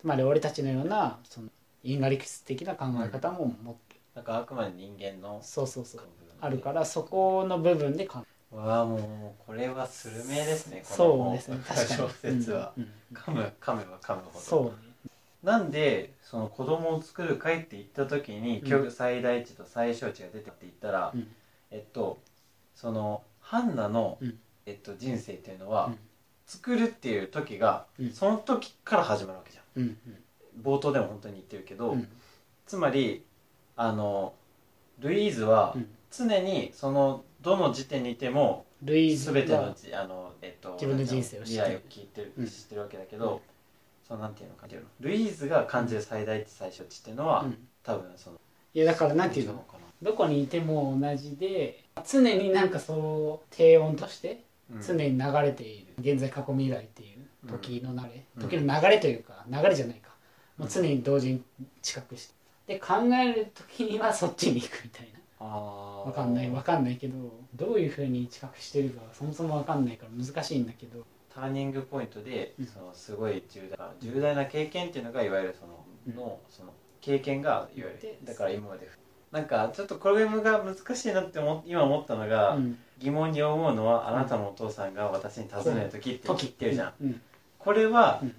つまり俺たちのようなその因果理屈的な考え方も持ってる、なんかあくまで人間のそうそうそう。あるからそこの部分で考えわあもうこれはスルメですねこのそうですね。確かに。小説は、うんうん噛む噛めば噛むほど。そうね。なんでその子供を作る会って言った時に、う最大値と最小値が出てって言ったら、うん。えっとそのハンナの、うんえっと、人生っていうのは、うん。作るっていう時が、うん。その時から始まるわけじゃん。うん。冒頭でも本当に言ってるけど、うん。つまりあのルイーズはうん。常にそのどの時点にいてもルイーズ全てのがじあの、えっと、自分の人生を知ってる。未来を聞いてる、うん。知ってるわけだけど、そのなんていうのかっていうのルイーズが感じる最大値最小値っていうのは、うん。多分そのいやだからなんていうの？違かな。どこにいても同じで常になんかそう低温としてうん常に流れている。現在過去未来っていう時の流れ、うん。時の流れというか流れじゃないか、もう常に同時に知覚して。で考える時にはそっちに行くみたいな。あー。わかんない。わかんないけどどういうふうに知覚してるかはそもそもわかんないから難しいんだけど。ターニングポイントで、うん。そのすごい重大重大な経験っていうのがいわゆるその,、のその経験がいわゆでるだから今までなんかちょっとこれが難しいなって思今思ったのが、うん。疑問に思うのはあなたのお父さんが私に尋ねる時って言ってるじゃん、うん。これはうん。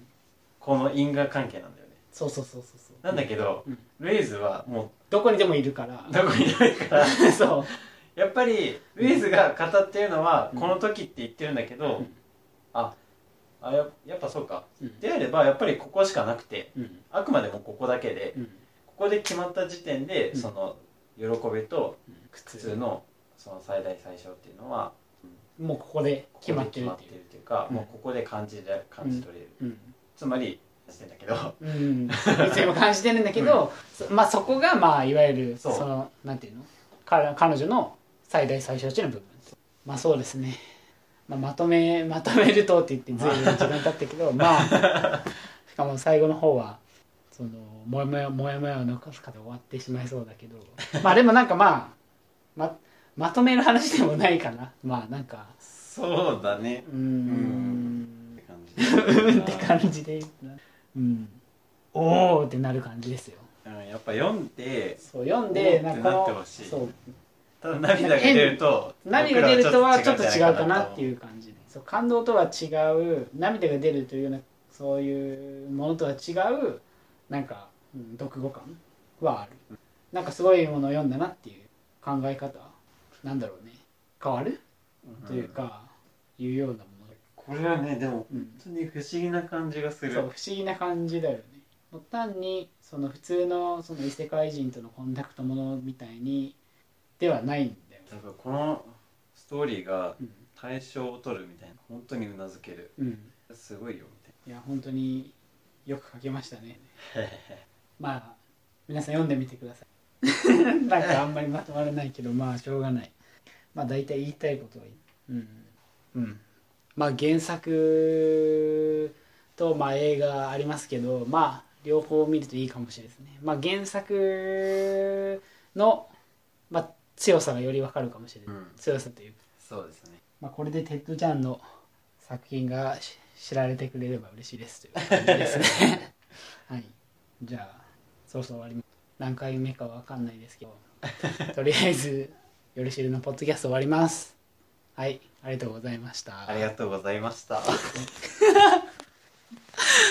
この因果関係なんだよね。そうそうそうそうそう。なんだけど、うん。ルイーズはもどこにでもいるから。うどこにでもいるから。そう。やっぱりルイーズが語ってるのはうん。この時って言ってるんだけど、うん。ああややっぱそうか。うん。であればやっぱりここしかなくてうん。あくまでもここだけでうん。ここで決まった時点で、うん。その喜びと苦普通のその最大最小っていうのはもうここで決まってるっていう。か、うん。もうここで感じれ感じ取れる、うん。つまりしてんだけど。うん。密も感じてるんだけど、そ まあそこがまあいわゆるそのなんていうの？彼彼女の最大最小値の部分。まあそうですね、まあ、まとめまとめるとって言ってずいぶん時間経ったけどまあ しかも最後の方はそのもやもやもやもやを残すかで終わってしまいそうだけど。まあでもなんかまあままとめる話でもないかな。まあなんか。そうだね。うーん。って感じ。う んって感じで。うん。おおってなる感じですよ。うんやっぱ読んでそう読んでなんかそう。ただ涙が出ると 涙が出るとはちょっと違うかなってういう感じ。でそう感動とは違う涙が出るというようなそういうものとは違うなんか、うん、読後感はある。なんかすごいものを読んだなっていう考え方なんだろうね。変わる？というか、いうようなもの、これはねでもうん、本当に不思議な感じがする。そう不思議な感じだよね。単にその普通のその異世界人とのコンタクトものみたいにではないんだよ、だからこのストーリーがうん。対象を取るみたいな本当にうなずける。うん、すごいよみいや本当によく書けましたね。たいなまあ皆さん読んでみてください。なんかあんまりまとまらないけどまあしょうがない。まあ大体言いたいことは言ううん。うん。まあ原作とまあ映画ありますけどまあ両方見るといいかもしれないですね。まあ原作のまあ強さがよりわかるかもしれない、うん。強さというか。そうですね。まあ、これでテッドチャンの作品がし知られてくれれば嬉しいですという感じですね。はい。じゃあそろそろ終わり何回目かわかんないですけど。とりあえず「よりしるのポッドキャスト」終わります。はいありがとうございました。ありがとうございました。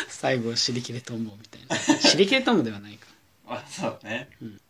最後尻切れと思うみたいな。尻切れと思うではないか。あそうね。うん